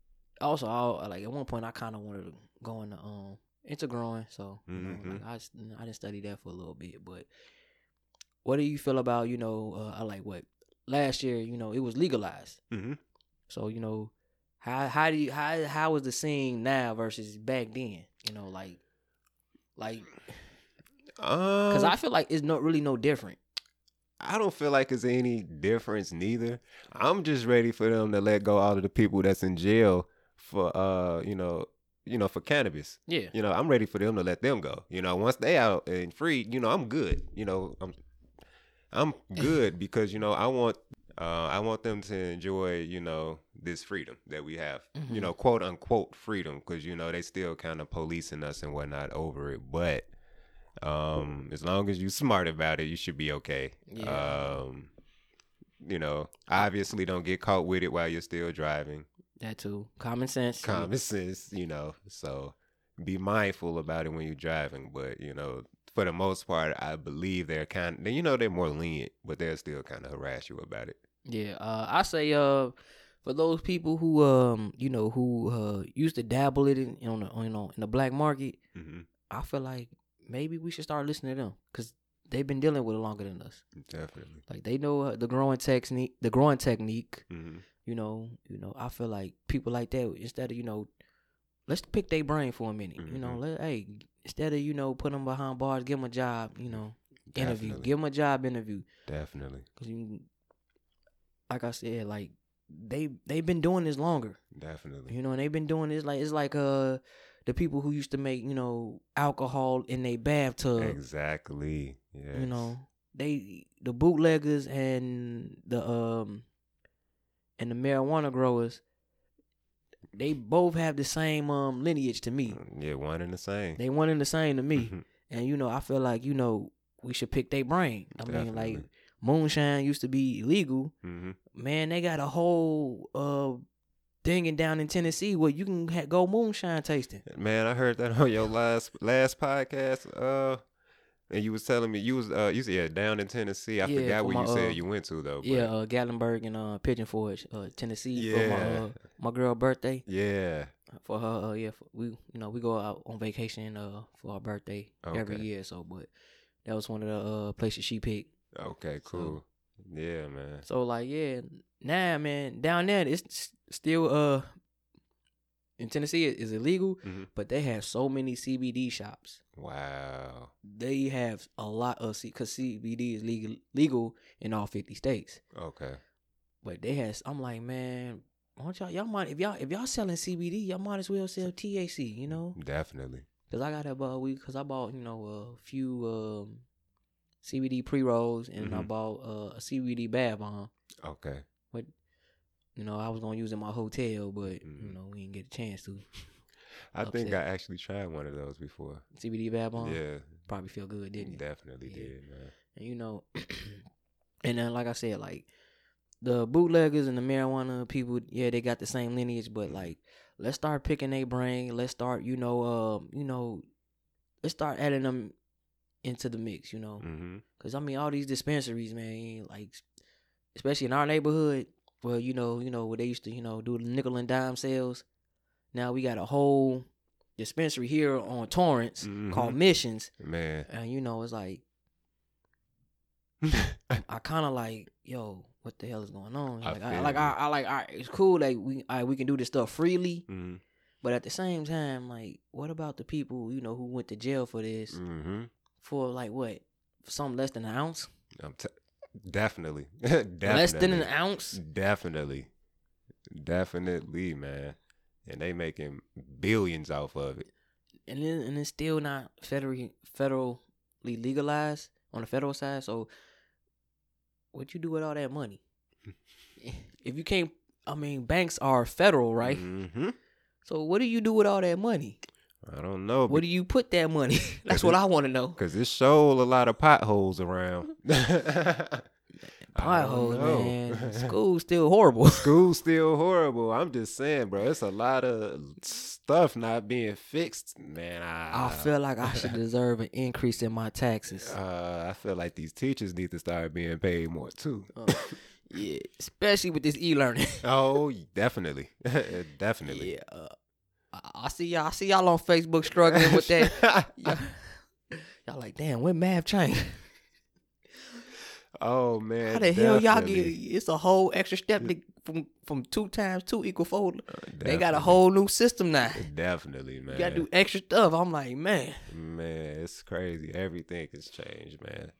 [SPEAKER 1] also, I like at one point, I kind of wanted to go into um into growing. So, you know,
[SPEAKER 2] Mhm.
[SPEAKER 1] like, I I didn't study that for a little bit, but what do you feel about you know? Uh, I like what last year. You know, it was legalized.
[SPEAKER 2] hmm
[SPEAKER 1] So you know, how how do you how how is the scene now versus back then? You know, like like
[SPEAKER 2] um,
[SPEAKER 1] because I feel like it's not really no different.
[SPEAKER 2] I don't feel like it's any difference neither. I'm just ready for them to let go all of the people that's in jail for uh, you know, you know, for cannabis.
[SPEAKER 1] Yeah,
[SPEAKER 2] You know, I'm ready for them to let them go. You know, once they out and free, you know, I'm good. You know, I'm I'm good (laughs) because you know I want uh I want them to enjoy you know this freedom that we have.
[SPEAKER 1] Mhm.
[SPEAKER 2] You know, quote unquote freedom because you know they still kind of policing us and whatnot over it, but. Um, as long as you smart about it, you should be okay.
[SPEAKER 1] Yeah.
[SPEAKER 2] Um, you know, obviously don't get caught with it while you're still driving.
[SPEAKER 1] That too. Common sense.
[SPEAKER 2] Common sense, you know. So be mindful about it when you're driving. But you know, for the most part, I believe they're kind. Of, you know, they're more lenient, but they'll still kind of harass you about it.
[SPEAKER 1] Yeah, uh, I say uh, for those people who um, you know, who uh used to dabble it in on the you know in the black market,
[SPEAKER 2] hmm
[SPEAKER 1] I feel like maybe we should start listening to them because they've been dealing with it longer than us.
[SPEAKER 2] Definitely.
[SPEAKER 1] Like they know uh, the growing technique, the growing technique.
[SPEAKER 2] hmm
[SPEAKER 1] You know, you know. I feel like people like that instead of you know, let's pick their brain for a minute. You know,
[SPEAKER 2] Mhm.
[SPEAKER 1] let hey instead of you know put them behind bars, give them a job. You know, interview, give them a job interview.
[SPEAKER 2] Definitely.
[SPEAKER 1] Cause you, like I said, like they they've been doing this longer,
[SPEAKER 2] Definitely.
[SPEAKER 1] you know, and they've been doing this like it's like uh the people who used to make you know alcohol in their bathtub,
[SPEAKER 2] Exactly. Yeah.
[SPEAKER 1] you know, they the bootleggers and the um and the marijuana growers, they both have the same um lineage to me.
[SPEAKER 2] Yeah, one and the same.
[SPEAKER 1] They one and the same to me, (laughs) and you know, I feel like you know we should pick their brain. I mean, like moonshine used to be illegal.
[SPEAKER 2] hmm
[SPEAKER 1] Man, they got a whole uh thing down in Tennessee where you can ha- go moonshine tasting.
[SPEAKER 2] Man, I heard that on your last last podcast. Uh, and you was telling me you was uh you said yeah down in Tennessee. I
[SPEAKER 1] Yeah,
[SPEAKER 2] forgot
[SPEAKER 1] for
[SPEAKER 2] where
[SPEAKER 1] my,
[SPEAKER 2] you said
[SPEAKER 1] uh,
[SPEAKER 2] you went to though. But
[SPEAKER 1] Yeah, uh, Gatlinburg and uh, Pigeon Forge, uh, Tennessee for my
[SPEAKER 2] Yeah.
[SPEAKER 1] uh, my girl birthday.
[SPEAKER 2] yeah.
[SPEAKER 1] For her, uh, yeah, for, we you know we go out on vacation uh for our birthday every year. So, but that was one of the uh places she picked.
[SPEAKER 2] Okay, cool. yeah, man.
[SPEAKER 1] So like yeah, nah man, down there it's still uh in Tennessee it is illegal,
[SPEAKER 2] Mhm.
[SPEAKER 1] but they have so many CBD shops.
[SPEAKER 2] Wow.
[SPEAKER 1] They have a lot of C because CBD is legal legal in all fifty states.
[SPEAKER 2] Okay.
[SPEAKER 1] But they has I'm like man, why don't y'all y'all might if y'all if y'all selling CBD y'all might as well sell THC, you know?
[SPEAKER 2] Definitely.
[SPEAKER 1] Cause I got a uh, we cause I bought you know a few um CBD pre rolls and I
[SPEAKER 2] Mhm.
[SPEAKER 1] bought uh, a CBD bath bomb.
[SPEAKER 2] Okay.
[SPEAKER 1] You know, I was gonna use it in my hotel, but you
[SPEAKER 2] Mhm.
[SPEAKER 1] know, we didn't get a chance to. (laughs)
[SPEAKER 2] I think I actually tried one of those before.
[SPEAKER 1] CBD bath bomb,
[SPEAKER 2] yeah.
[SPEAKER 1] probably feel good, didn't it?
[SPEAKER 2] Definitely
[SPEAKER 1] Yeah.
[SPEAKER 2] did, man.
[SPEAKER 1] And you know, (clears throat) and then like I said, like the bootleggers and the marijuana people, yeah, they got the same lineage, but like let's start picking their brain. Let's start, you know, um, you know, let's start adding them into the mix, you know,
[SPEAKER 2] Mm-hmm.
[SPEAKER 1] because I mean, all these dispensaries, man, like especially in our neighborhood, well, you know, you know where they used to, you know, do the nickel and dime sales. Now we got a whole dispensary here on Torrance called
[SPEAKER 2] Mhm.
[SPEAKER 1] Missions,
[SPEAKER 2] Man.
[SPEAKER 1] and you know, it's like (laughs) I kind of like, yo, what the hell is going on?
[SPEAKER 2] I
[SPEAKER 1] Like, I, like. I, I like, all right, it's cool, like we, right, we can do this stuff freely,
[SPEAKER 2] mm-hmm.
[SPEAKER 1] but at the same time, like, what about the people, you know, who went to jail for this
[SPEAKER 2] Mm-hmm.
[SPEAKER 1] for like what, for something less than an ounce,
[SPEAKER 2] I'm t- definitely. definitely. (laughs)
[SPEAKER 1] less than an ounce?
[SPEAKER 2] Definitely. Definitely, man. And they making billions off of it.
[SPEAKER 1] and then and it's still not federally federally legalized on the federal side. So, what you do with all that money? (laughs) if you can't, I mean, banks are federal, right?
[SPEAKER 2] Mm-hmm.
[SPEAKER 1] So, what do you do with all that money?
[SPEAKER 2] I don't know.
[SPEAKER 1] Where do you put that money? (laughs) That's what I want to know.
[SPEAKER 2] Because it showed a lot of potholes around. (laughs)
[SPEAKER 1] Potholes, man. (laughs) School's still horrible.
[SPEAKER 2] School's still horrible. I'm just saying, bro. It's a lot of stuff not being fixed, man. I,
[SPEAKER 1] I feel like I should deserve an increase in my taxes.
[SPEAKER 2] Uh, I feel like these teachers need to start being paid more too.
[SPEAKER 1] Uh, yeah, especially with this e-learning.
[SPEAKER 2] oh, definitely, definitely.
[SPEAKER 1] Yeah, uh, I, I see y'all. I see y'all on Facebook struggling with that. (laughs) y'all, y'all like, damn, when math changed?
[SPEAKER 2] oh man,
[SPEAKER 1] How the hell y'all get? It's a whole extra step to, from from two times two equal four.
[SPEAKER 2] Uh,
[SPEAKER 1] They got a whole new system now.
[SPEAKER 2] Definitely, man.
[SPEAKER 1] You gotta do extra stuff. I'm like, man,
[SPEAKER 2] Man, it's crazy. Everything has changed, man.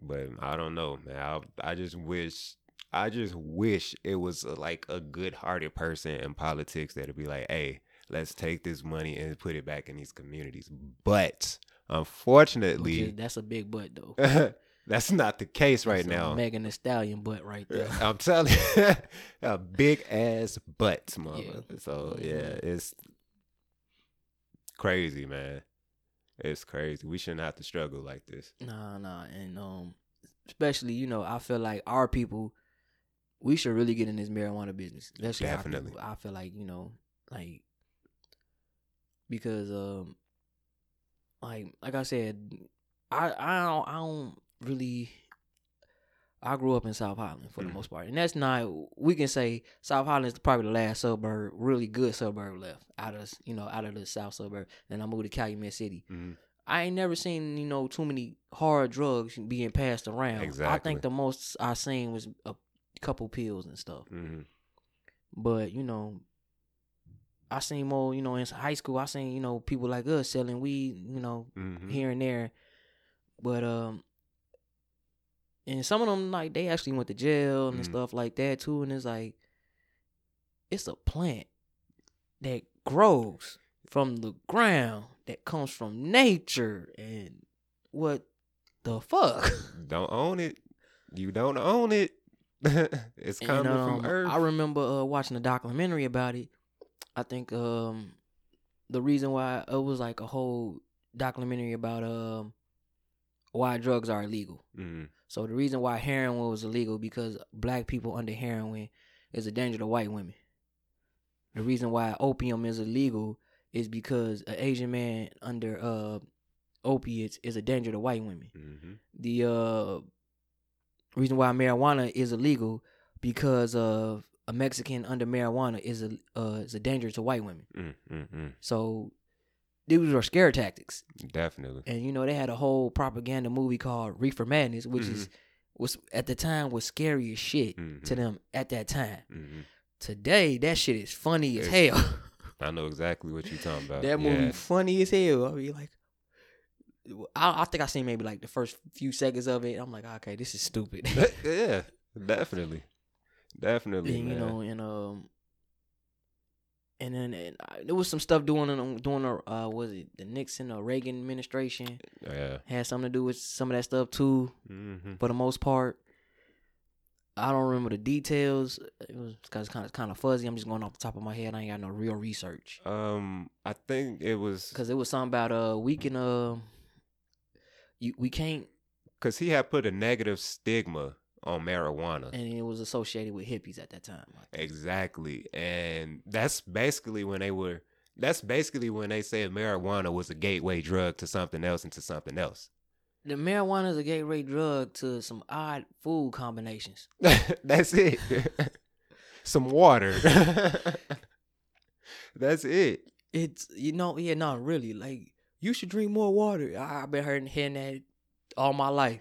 [SPEAKER 2] But I don't know, man. I, I just wish, I just wish it was a, like a good-hearted person in politics that'd be like, "Hey, let's take this money and put it back in these communities." But unfortunately,
[SPEAKER 1] is, that's a big butt though. (laughs)
[SPEAKER 2] that's not the case right
[SPEAKER 1] That's a
[SPEAKER 2] now.
[SPEAKER 1] Megan Thee Stallion butt right there. (laughs)
[SPEAKER 2] I'm telling you, (laughs) a big ass butt, mother.
[SPEAKER 1] Yeah.
[SPEAKER 2] So
[SPEAKER 1] Mhm.
[SPEAKER 2] yeah, it's crazy, man. It's crazy. We shouldn't have to struggle like this.
[SPEAKER 1] Nah, nah, and um, especially you know, I feel like our people, we should really get in this marijuana business. Especially
[SPEAKER 2] Definitely.
[SPEAKER 1] I feel like you know, like because um, like like I said, I I don't I don't really. I grew up in South Holland for the
[SPEAKER 2] Mhm.
[SPEAKER 1] most part, and that's not. We can say South Holland is probably the last suburb, really good suburb left out of you know out of the South suburb. Then I moved to Calumet City.
[SPEAKER 2] hmm
[SPEAKER 1] I ain't never seen, you know, too many hard drugs being passed around. I think the most I seen was a couple pills and stuff.
[SPEAKER 2] hmm
[SPEAKER 1] But, you know, I seen more, you know, in high school, I seen, you know, people like us selling weed, you know,
[SPEAKER 2] hmm
[SPEAKER 1] here and there. But um and some of them like they actually went to jail and
[SPEAKER 2] Mhm.
[SPEAKER 1] stuff like that too. And it's like it's a plant that grows from the ground that comes from nature and what the fuck? (laughs)
[SPEAKER 2] Don't own it. You don't own it. (laughs) it's coming
[SPEAKER 1] um,
[SPEAKER 2] from Earth.
[SPEAKER 1] I remember uh, watching a documentary about it. I think um, the reason why it was like a whole documentary about um why drugs are illegal.
[SPEAKER 2] Mm,
[SPEAKER 1] So the reason why heroin was illegal because black people under heroin is a danger to white women. The reason why opium is illegal is because an Asian man under uh opiates is a danger to white women.
[SPEAKER 2] hmm
[SPEAKER 1] The uh reason why marijuana is illegal because of a Mexican under marijuana is a uh, is a danger to white women.
[SPEAKER 2] mm, mm, mm.
[SPEAKER 1] So these were scare tactics.
[SPEAKER 2] Definitely.
[SPEAKER 1] And you know they had a whole propaganda movie called Reefer Madness, which is was at the time was scary as shit to
[SPEAKER 2] Mhm.
[SPEAKER 1] them at that time.
[SPEAKER 2] hmm
[SPEAKER 1] Today that shit is funny as
[SPEAKER 2] It's-
[SPEAKER 1] hell. (laughs)
[SPEAKER 2] I know exactly what you're talking about.
[SPEAKER 1] that movie funny as hell. I mean like I, I think I seen maybe like the first few seconds of it. I'm like, okay, this is stupid. (laughs)
[SPEAKER 2] yeah, (laughs) definitely, definitely.
[SPEAKER 1] and, you know, and um, and then and I, there was some stuff doing in doing the uh, was it the Nixon or Reagan administration
[SPEAKER 2] yeah.
[SPEAKER 1] had something to do with some of that stuff too.
[SPEAKER 2] hmm
[SPEAKER 1] For the most part, I don't remember the details. It was because kind of kind of fuzzy. I'm just going off the top of my head. I ain't got no real research
[SPEAKER 2] Um, I think it was
[SPEAKER 1] because it was something about uh we can uh you we can't
[SPEAKER 2] because he had put a negative stigma on marijuana.
[SPEAKER 1] and it was associated with hippies at that time.
[SPEAKER 2] Exactly. And that's basically when they were that's basically when they said marijuana was a gateway drug to something else and to something else.
[SPEAKER 1] The marijuana is a gateway drug to some odd food combinations. (laughs)
[SPEAKER 2] that's it. (laughs) Some water. (laughs) that's it.
[SPEAKER 1] It's you know yeah no really like you should drink more water. I've been hearing hearing that all my life.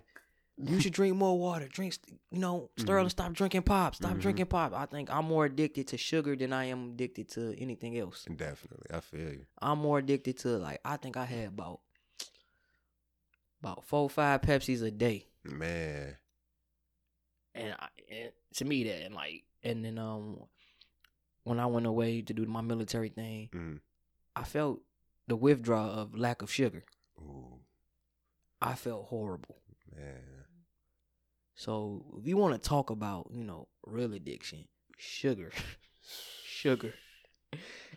[SPEAKER 1] You should drink more water. Drink you know Sterling. Stop drinking pop. Stop
[SPEAKER 2] Mhm.
[SPEAKER 1] drinking pop. I think I'm more addicted to sugar than I am addicted to anything else.
[SPEAKER 2] Definitely. I feel you.
[SPEAKER 1] I'm more addicted to like I think I had about about four five Pepsis a day,
[SPEAKER 2] Man.
[SPEAKER 1] and, I, and to me that and like and then um when I went away to do my military thing,
[SPEAKER 2] Mm.
[SPEAKER 1] I felt the withdrawal of lack of sugar.
[SPEAKER 2] Ooh,
[SPEAKER 1] I felt horrible.
[SPEAKER 2] man.
[SPEAKER 1] So if you want to talk about, you know, real addiction, sugar, (laughs) sugar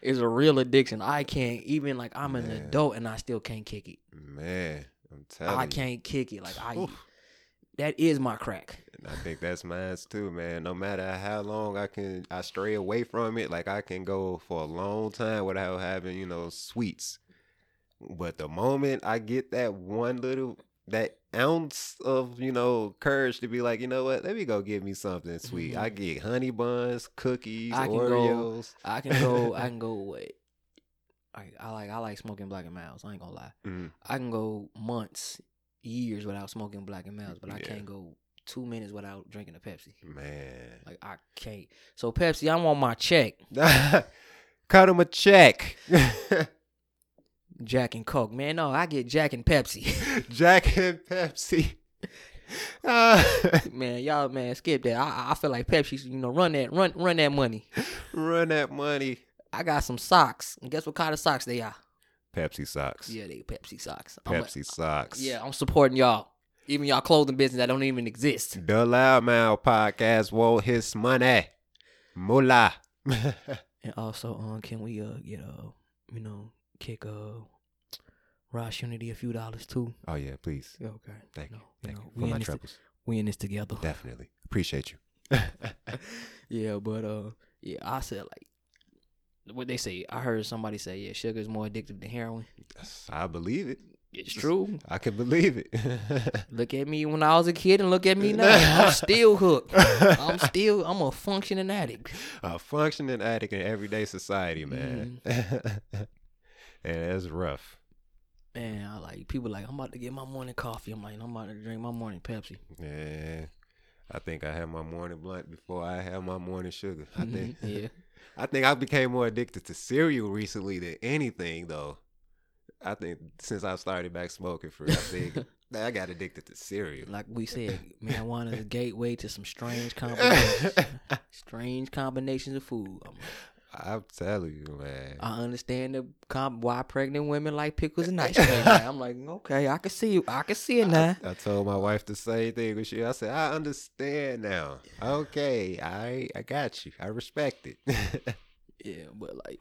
[SPEAKER 1] is a real addiction. I can't even like I'm an adult and I still can't kick it.
[SPEAKER 2] Man. I'm telling you.
[SPEAKER 1] I
[SPEAKER 2] you.
[SPEAKER 1] can't kick it. Like I,
[SPEAKER 2] Oof.
[SPEAKER 1] that is my crack.
[SPEAKER 2] And I think that's mine too, man. No matter how long I can, I stray away from it. Like I can go for a long time without having, you know, sweets. But the moment I get that one little, that ounce of, you know, courage to be like, you know what, let me go get me something sweet. I get honey buns, cookies,
[SPEAKER 1] Mm-hmm. I can go-
[SPEAKER 2] Oreos.
[SPEAKER 1] I can go. I (laughs) can go. Wait. I, I like I like smoking Black and Milds. I ain't gonna lie.
[SPEAKER 2] Mhm.
[SPEAKER 1] I can go months, years without smoking Black and Milds, but I
[SPEAKER 2] Yeah.
[SPEAKER 1] can't go two minutes without drinking a Pepsi.
[SPEAKER 2] Man.
[SPEAKER 1] Like I can't. So Pepsi, I want my check. (laughs)
[SPEAKER 2] Cut him a check. (laughs)
[SPEAKER 1] Jack and Coke, man. No, I get Jack and Pepsi. (laughs)
[SPEAKER 2] Jack and Pepsi. Ah, (laughs)
[SPEAKER 1] man, y'all, man, skip that. I, I feel like Pepsi, you know, run that, run, run that money.
[SPEAKER 2] run that money.
[SPEAKER 1] I got some socks, and guess what kind of socks they are?
[SPEAKER 2] Pepsi socks.
[SPEAKER 1] Yeah, they Pepsi socks. I'm
[SPEAKER 2] Pepsi socks.
[SPEAKER 1] yeah, I'm supporting y'all. Even y'all clothing business that don't even exist.
[SPEAKER 2] The Loudmouth podcast want his money. Moolah. (laughs)
[SPEAKER 1] And also, um, can we uh get uh, you know, kick uh, Ras Unity a few dollars too?
[SPEAKER 2] oh yeah, please.
[SPEAKER 1] Yeah, okay.
[SPEAKER 2] Thank
[SPEAKER 1] No,
[SPEAKER 2] you. Thank
[SPEAKER 1] know,
[SPEAKER 2] you.
[SPEAKER 1] we
[SPEAKER 2] For
[SPEAKER 1] in
[SPEAKER 2] my
[SPEAKER 1] this-
[SPEAKER 2] troubles.
[SPEAKER 1] We in this together.
[SPEAKER 2] Definitely. Appreciate you. (laughs)
[SPEAKER 1] yeah, but uh, yeah, I said like what they say. I heard somebody say, yeah, sugar is more addictive than heroin.
[SPEAKER 2] I believe it.
[SPEAKER 1] It's true.
[SPEAKER 2] I can believe it. (laughs)
[SPEAKER 1] Look at me when I was a kid, and look at me now. I'm (laughs) still hooked. I'm still. I'm a functioning addict.
[SPEAKER 2] a functioning addict in everyday society, man.
[SPEAKER 1] Mm-hmm.
[SPEAKER 2] And that's rough.
[SPEAKER 1] Man, I like people like I'm about to get my morning coffee. I'm like I'm about to drink my morning Pepsi.
[SPEAKER 2] Yeah. I think I had my morning blunt before I had my morning sugar. I mm-hmm, think
[SPEAKER 1] yeah. (laughs)
[SPEAKER 2] I think I became more addicted to cereal recently than anything though. I think since I started back smoking for I think (laughs) I got addicted to cereal.
[SPEAKER 1] Like we said, marijuana is a gateway to some strange (laughs) combinations. strange combinations of food. I'm like,
[SPEAKER 2] I'm telling you, man.
[SPEAKER 1] I understand the com- why pregnant women like pickles and ice cream. I'm like, okay, I can see you. I can see it now.
[SPEAKER 2] I told my wife the same thing with you. I said, I understand now. Okay, I I got you. I respect it. (laughs)
[SPEAKER 1] Yeah, but like,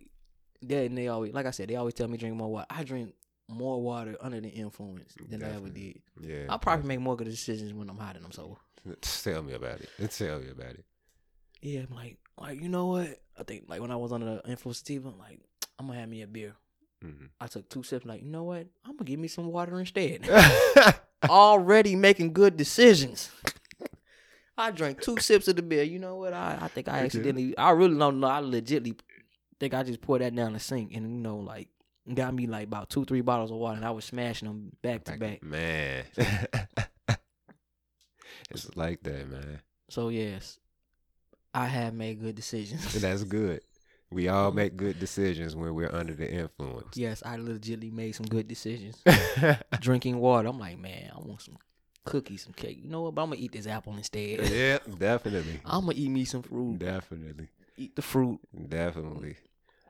[SPEAKER 1] then they always, like I said, they always tell me drink more water. I drink more water under the influence than I ever did.
[SPEAKER 2] Yeah.
[SPEAKER 1] I'll probably make more good decisions when I'm hot and I'm sober. (laughs)
[SPEAKER 2] Tell me about it. (laughs) Tell me about it.
[SPEAKER 1] Yeah, I'm like, like you know what? I think like when I was under the influence of Steve, I'm like, I'm gonna have me a beer.
[SPEAKER 2] hmm
[SPEAKER 1] I took two sips, like, you know what? I'm gonna give me some water instead. (laughs) Already making good decisions. I drank two sips of the beer. You know what? I, I think I accidentally, I really don't know. I legitly think I just poured that down the sink and, you know, like, got me like about two, three bottles of water and I was smashing them back to back.
[SPEAKER 2] Man. (laughs) it's like that, man.
[SPEAKER 1] So, yes, I have made good decisions.
[SPEAKER 2] That's good. We all make good (laughs) decisions when we're under the influence.
[SPEAKER 1] yes, I legitly made some good decisions. (laughs) Drinking water. I'm like, man, I want some cookies, some cake. You know what? But I'm gonna eat this apple instead. (laughs)
[SPEAKER 2] yeah, definitely.
[SPEAKER 1] I'm gonna eat me some fruit.
[SPEAKER 2] Definitely.
[SPEAKER 1] Eat the fruit.
[SPEAKER 2] Definitely.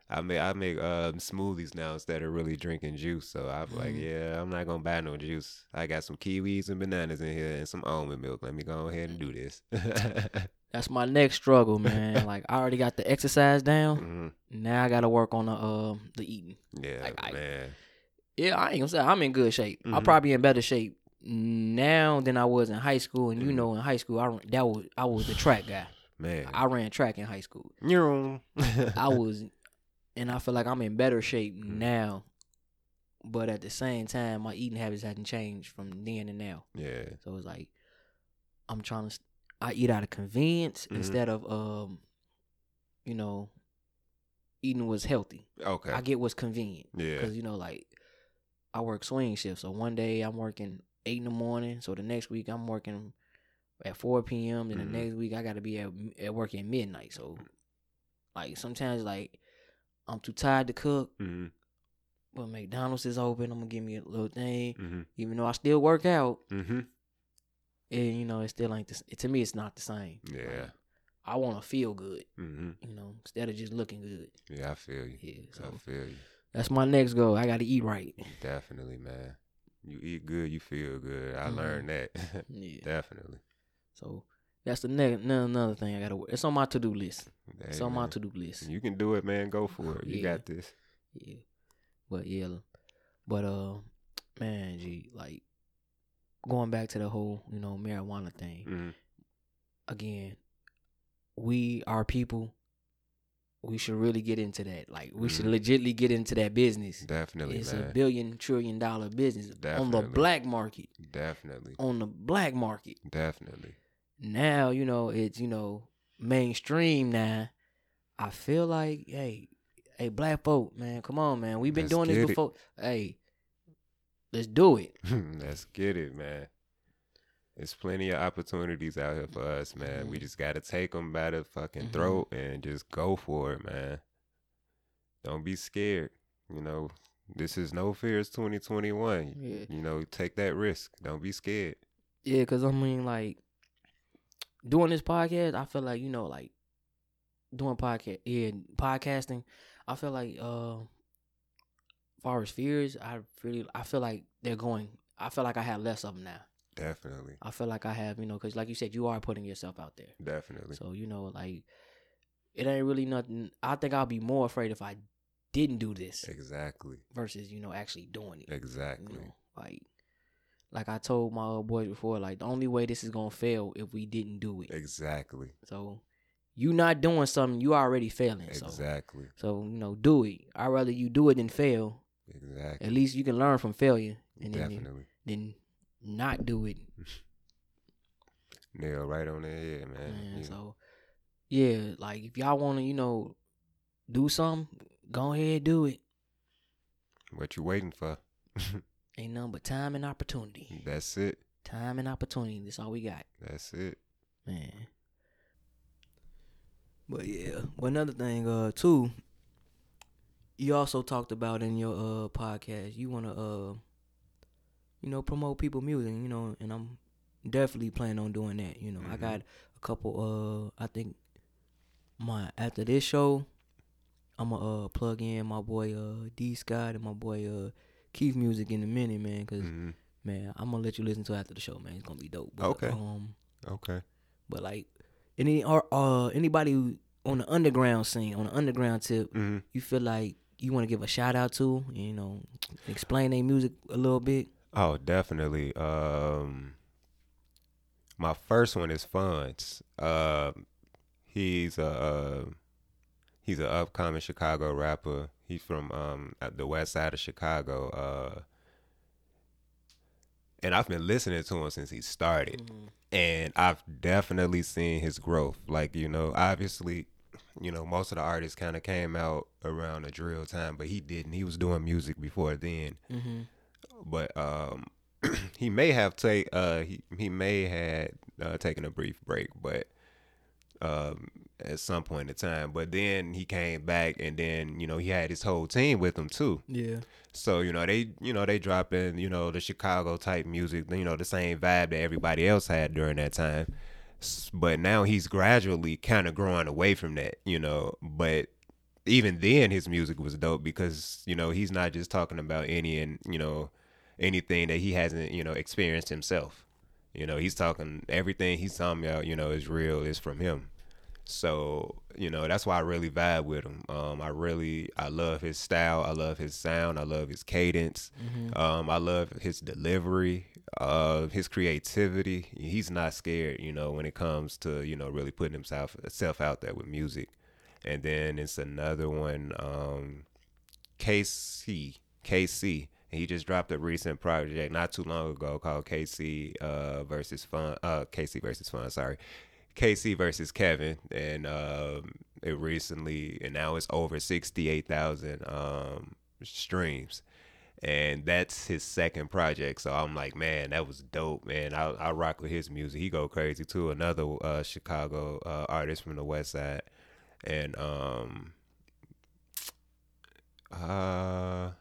[SPEAKER 2] I make I make um smoothies now instead of really drinking juice. So I'm like,
[SPEAKER 1] Mhm.
[SPEAKER 2] yeah, I'm not gonna buy no juice. I got some kiwis and bananas in here and some almond milk. Let me go ahead and do this.
[SPEAKER 1] That's my next struggle, man. (laughs) like I already got the exercise down.
[SPEAKER 2] Mhm.
[SPEAKER 1] Now I gotta work on the um the eating.
[SPEAKER 2] Yeah,
[SPEAKER 1] Like, I-
[SPEAKER 2] man.
[SPEAKER 1] Yeah, I ain't gonna say I'm in good shape. I'm
[SPEAKER 2] Mhm.
[SPEAKER 1] probably in better shape now than I was in high school. And you
[SPEAKER 2] Mhm.
[SPEAKER 1] know, in high school, I that was I was the track guy. (sighs)
[SPEAKER 2] Man.
[SPEAKER 1] I ran track in high school.
[SPEAKER 2] Neuron. (laughs)
[SPEAKER 1] I was, and I feel like I'm in better shape
[SPEAKER 2] Mhm.
[SPEAKER 1] now. But at the same time, my eating habits hadn't changed from then and now.
[SPEAKER 2] Yeah.
[SPEAKER 1] So it's like I'm trying to. I eat out of convenience
[SPEAKER 2] Mhm.
[SPEAKER 1] instead of um, you know, eating what's healthy.
[SPEAKER 2] Okay.
[SPEAKER 1] I get what's convenient
[SPEAKER 2] yeah.
[SPEAKER 1] because you know, like I work swing shifts. So one day I'm working eight in the morning. So the next week I'm working at four p.m. Then
[SPEAKER 2] Mhm.
[SPEAKER 1] the next week I got to be at at work at midnight. So like sometimes like I'm too tired to cook,
[SPEAKER 2] Mhm.
[SPEAKER 1] but McDonald's is open. I'm gonna give me a little thing,
[SPEAKER 2] Mhm.
[SPEAKER 1] even though I still work out. And you know, it still ain't the, to me. It's not the same.
[SPEAKER 2] Yeah.
[SPEAKER 1] Like, I want to feel good,
[SPEAKER 2] Mhm.
[SPEAKER 1] you know, instead of just looking good.
[SPEAKER 2] Yeah, I feel you.
[SPEAKER 1] Yeah,
[SPEAKER 2] I feel you.
[SPEAKER 1] that's my next goal. I got to eat right.
[SPEAKER 2] Definitely, man. You eat good, you feel good. I
[SPEAKER 1] Mhm.
[SPEAKER 2] learned that. (laughs)
[SPEAKER 1] Yeah.
[SPEAKER 2] Definitely.
[SPEAKER 1] So that's the next another, another thing I got to. It's on my to do list.
[SPEAKER 2] Hey,
[SPEAKER 1] It's on my to do list.
[SPEAKER 2] You can do it, man. Go for it. You
[SPEAKER 1] Yeah.
[SPEAKER 2] got this.
[SPEAKER 1] Yeah, but yeah, but uh, man, gee, like going back to the whole you know marijuana thing
[SPEAKER 2] Mhm.
[SPEAKER 1] again. We are people. We should really get into that. Like we should
[SPEAKER 2] Mhm.
[SPEAKER 1] legitly get into that business.
[SPEAKER 2] Definitely,
[SPEAKER 1] it's a billion trillion dollar business on the black market.
[SPEAKER 2] Definitely.
[SPEAKER 1] On the black market.
[SPEAKER 2] Definitely.
[SPEAKER 1] Now, you know, it's, you know, mainstream now. I feel like, hey, hey, black folk, man, come on, man. We've been
[SPEAKER 2] Let's
[SPEAKER 1] doing this
[SPEAKER 2] get it.
[SPEAKER 1] before. Hey, let's do it. (laughs)
[SPEAKER 2] Let's get it, man. There's plenty of opportunities out here for us, man. We
[SPEAKER 1] Mhm.
[SPEAKER 2] just gotta take them by the fucking
[SPEAKER 1] Mhm.
[SPEAKER 2] throat and just go for it, man. Don't be scared. You know, this is no fears 2021.
[SPEAKER 1] Yeah.
[SPEAKER 2] You know, take that risk. Don't be scared.
[SPEAKER 1] Yeah, because I mean, like, doing this podcast, I feel like, you know, like, doing podcast, yeah, podcasting, I feel like, uh, far as fears, I really, I feel like they're going, I feel like I have less of them now.
[SPEAKER 2] Definitely.
[SPEAKER 1] I feel like I have, you know, because like you said, you are putting yourself out there.
[SPEAKER 2] Definitely.
[SPEAKER 1] So, you know, like, it ain't really nothing. I think I'll be more afraid if I didn't do this
[SPEAKER 2] Exactly.
[SPEAKER 1] versus, you know, actually doing it.
[SPEAKER 2] Exactly.
[SPEAKER 1] You know, like, like I told my old boys before, like the only way this is gonna fail if we didn't do it.
[SPEAKER 2] Exactly.
[SPEAKER 1] So, you not doing something, you already failing. So,
[SPEAKER 2] Exactly.
[SPEAKER 1] so you know, do it. I'd rather you do it than fail.
[SPEAKER 2] Exactly.
[SPEAKER 1] At least you can learn from failure, and then
[SPEAKER 2] Definitely.
[SPEAKER 1] then not do it. (laughs)
[SPEAKER 2] Nail right on the head, man.
[SPEAKER 1] Man,
[SPEAKER 2] You-
[SPEAKER 1] so yeah, like if y'all want to, you know, do something, go ahead do it.
[SPEAKER 2] what you waiting for? (laughs)
[SPEAKER 1] Ain't nothing but time and opportunity.
[SPEAKER 2] That's it.
[SPEAKER 1] Time and opportunity. That's all we got,
[SPEAKER 2] That's it.
[SPEAKER 1] man. But yeah, but another thing, uh, too. You also talked about in your uh podcast, you wanna uh, you know, promote people music, you know, and I'm definitely planning on doing that. You know, I
[SPEAKER 2] Mhm.
[SPEAKER 1] got a couple. Uh, I think my after this show, I'm gonna uh plug in my boy uh D Scott and my boy uh Keith music in a minute, man. Cause
[SPEAKER 2] hmm
[SPEAKER 1] man, I'm gonna let you listen to it after the show, man. It's gonna be dope. But,
[SPEAKER 2] Okay.
[SPEAKER 1] Um,
[SPEAKER 2] Okay.
[SPEAKER 1] but like any or uh anybody who on the underground scene, on the underground tip,
[SPEAKER 2] hmm
[SPEAKER 1] you feel like you want to give a shout out to? You know, explain their music a little bit.
[SPEAKER 2] Oh, definitely. Um, my first one is Funds. Uh, he's a uh, he's an upcoming Chicago rapper. He's from um at the west side of Chicago. Uh, and I've been listening to him since he started,
[SPEAKER 1] Mm-hmm.
[SPEAKER 2] and I've definitely seen his growth. Like you know, obviously, you know, most of the artists kind of came out around the drill time, but he didn't. He was doing music before then
[SPEAKER 1] Mm-hmm.
[SPEAKER 2] but um (clears throat) he may have take uh he, he may had uh, taken a brief break but um at some point in time but then he came back and then you know he had his whole team with him too
[SPEAKER 1] Yeah.
[SPEAKER 2] so you know they you know they dropping you know the chicago type music you know the same vibe that everybody else had during that time but now he's gradually kind of growing away from that you know but even then his music was dope because you know he's not just talking about any and you know anything that he hasn't you know experienced himself. You know he's talking everything he's talking about you know is real is from him. So you know that's why i really vibe with him. Um i really i love his style i love his sound i love his cadence. Um i love his delivery uh his creativity. He's not scared you know when it comes to you know really putting himself self out there with music. And then it's another one um KC KC he just dropped a recent project not too long ago called KC uh versus Fun uh KC versus Fun sorry. KC versus Kevin. And um it recently and now it's over 68,000 um streams and that's his second project. So I'm like man that was dope man. I I rock with his music. He go crazy too. Another uh Chicago uh artist from the west side. And um uh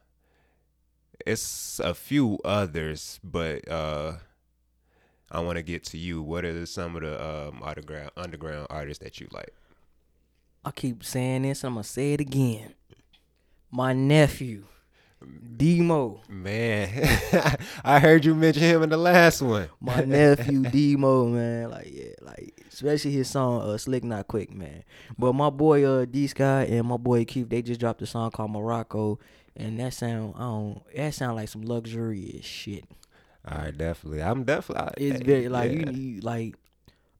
[SPEAKER 2] it's a few others but uh I want to get to you. What are some of the um underground underground artists that you like?
[SPEAKER 1] I keep saying this. I'm gonna say it again. My nephew, Demo.
[SPEAKER 2] man (laughs) I heard you mention him in the last one
[SPEAKER 1] My nephew Demo, man. Like yeah, like especially his song uh Slick Not Quick, man. But my boy uh D Sky and my boy Keith, they just dropped a song called Morocco. And that sound I don't that sound like some luxurious shit.
[SPEAKER 2] all right definitely I'm definitely
[SPEAKER 1] It's very like
[SPEAKER 2] yeah.
[SPEAKER 1] you, you like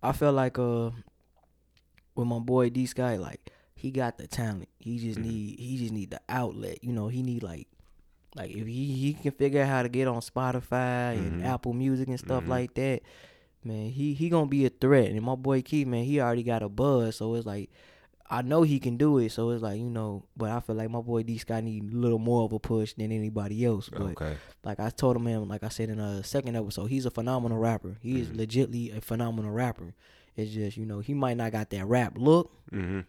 [SPEAKER 1] I felt like uh with my boy D Sky, like he got the talent. He just
[SPEAKER 2] Mm-hmm.
[SPEAKER 1] need he just need the outlet. You know, he need like like if he, he can figure out how to get on Spotify and
[SPEAKER 2] Mhm.
[SPEAKER 1] Apple Music and stuff
[SPEAKER 2] Mhm.
[SPEAKER 1] like that, man, he he gonna be a threat. And my boy Keith, man, he already got a buzz, so it's like I know he can do it. So it's like you know, but I feel like my boy D Sky need a little more of a push than anybody else. But
[SPEAKER 2] okay
[SPEAKER 1] like I told him, man, like I said in a second episode, he's a phenomenal rapper. He is
[SPEAKER 2] Mhm.
[SPEAKER 1] legitly a phenomenal rapper. It's just you know he might not got that rap look,
[SPEAKER 2] mm-hmm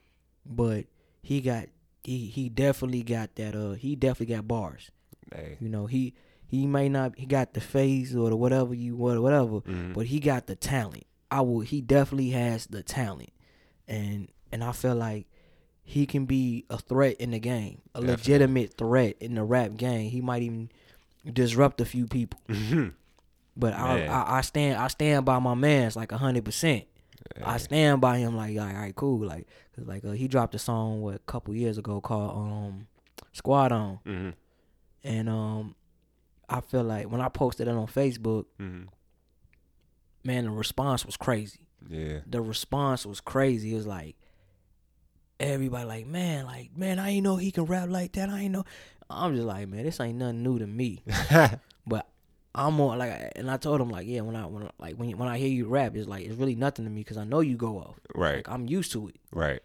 [SPEAKER 1] but he got he he definitely got that uh he definitely got bars.
[SPEAKER 2] Hey
[SPEAKER 1] You know he he may not he got the face or the whatever you what whatever,
[SPEAKER 2] Mhm.
[SPEAKER 1] but he got the talent. I will he definitely has the talent, and and I feel like he can be a threat in the game, a
[SPEAKER 2] Definitely.
[SPEAKER 1] legitimate threat in the rap game. He might even disrupt a few people.
[SPEAKER 2] Mhm.
[SPEAKER 1] But I, I I stand I stand by my man's like hundred percent. I stand by him like all right cool like 'cause, like uh, he dropped a song what a couple years ago called um Squad on
[SPEAKER 2] Mhm.
[SPEAKER 1] And um I feel like when I posted it on Facebook
[SPEAKER 2] Mhm.
[SPEAKER 1] man the response was crazy.
[SPEAKER 2] Yeah.
[SPEAKER 1] The response was crazy. It was like everybody like man like man I ain't know he can rap like that. I ain't know. I'm just like man this ain't nothing new to me. (laughs) But I'm more like, and I told him like, yeah, when I when I- like when when I hear you rap, it's like it's really nothing to me because I know you go off.
[SPEAKER 2] right.
[SPEAKER 1] Like I'm used to it.
[SPEAKER 2] right.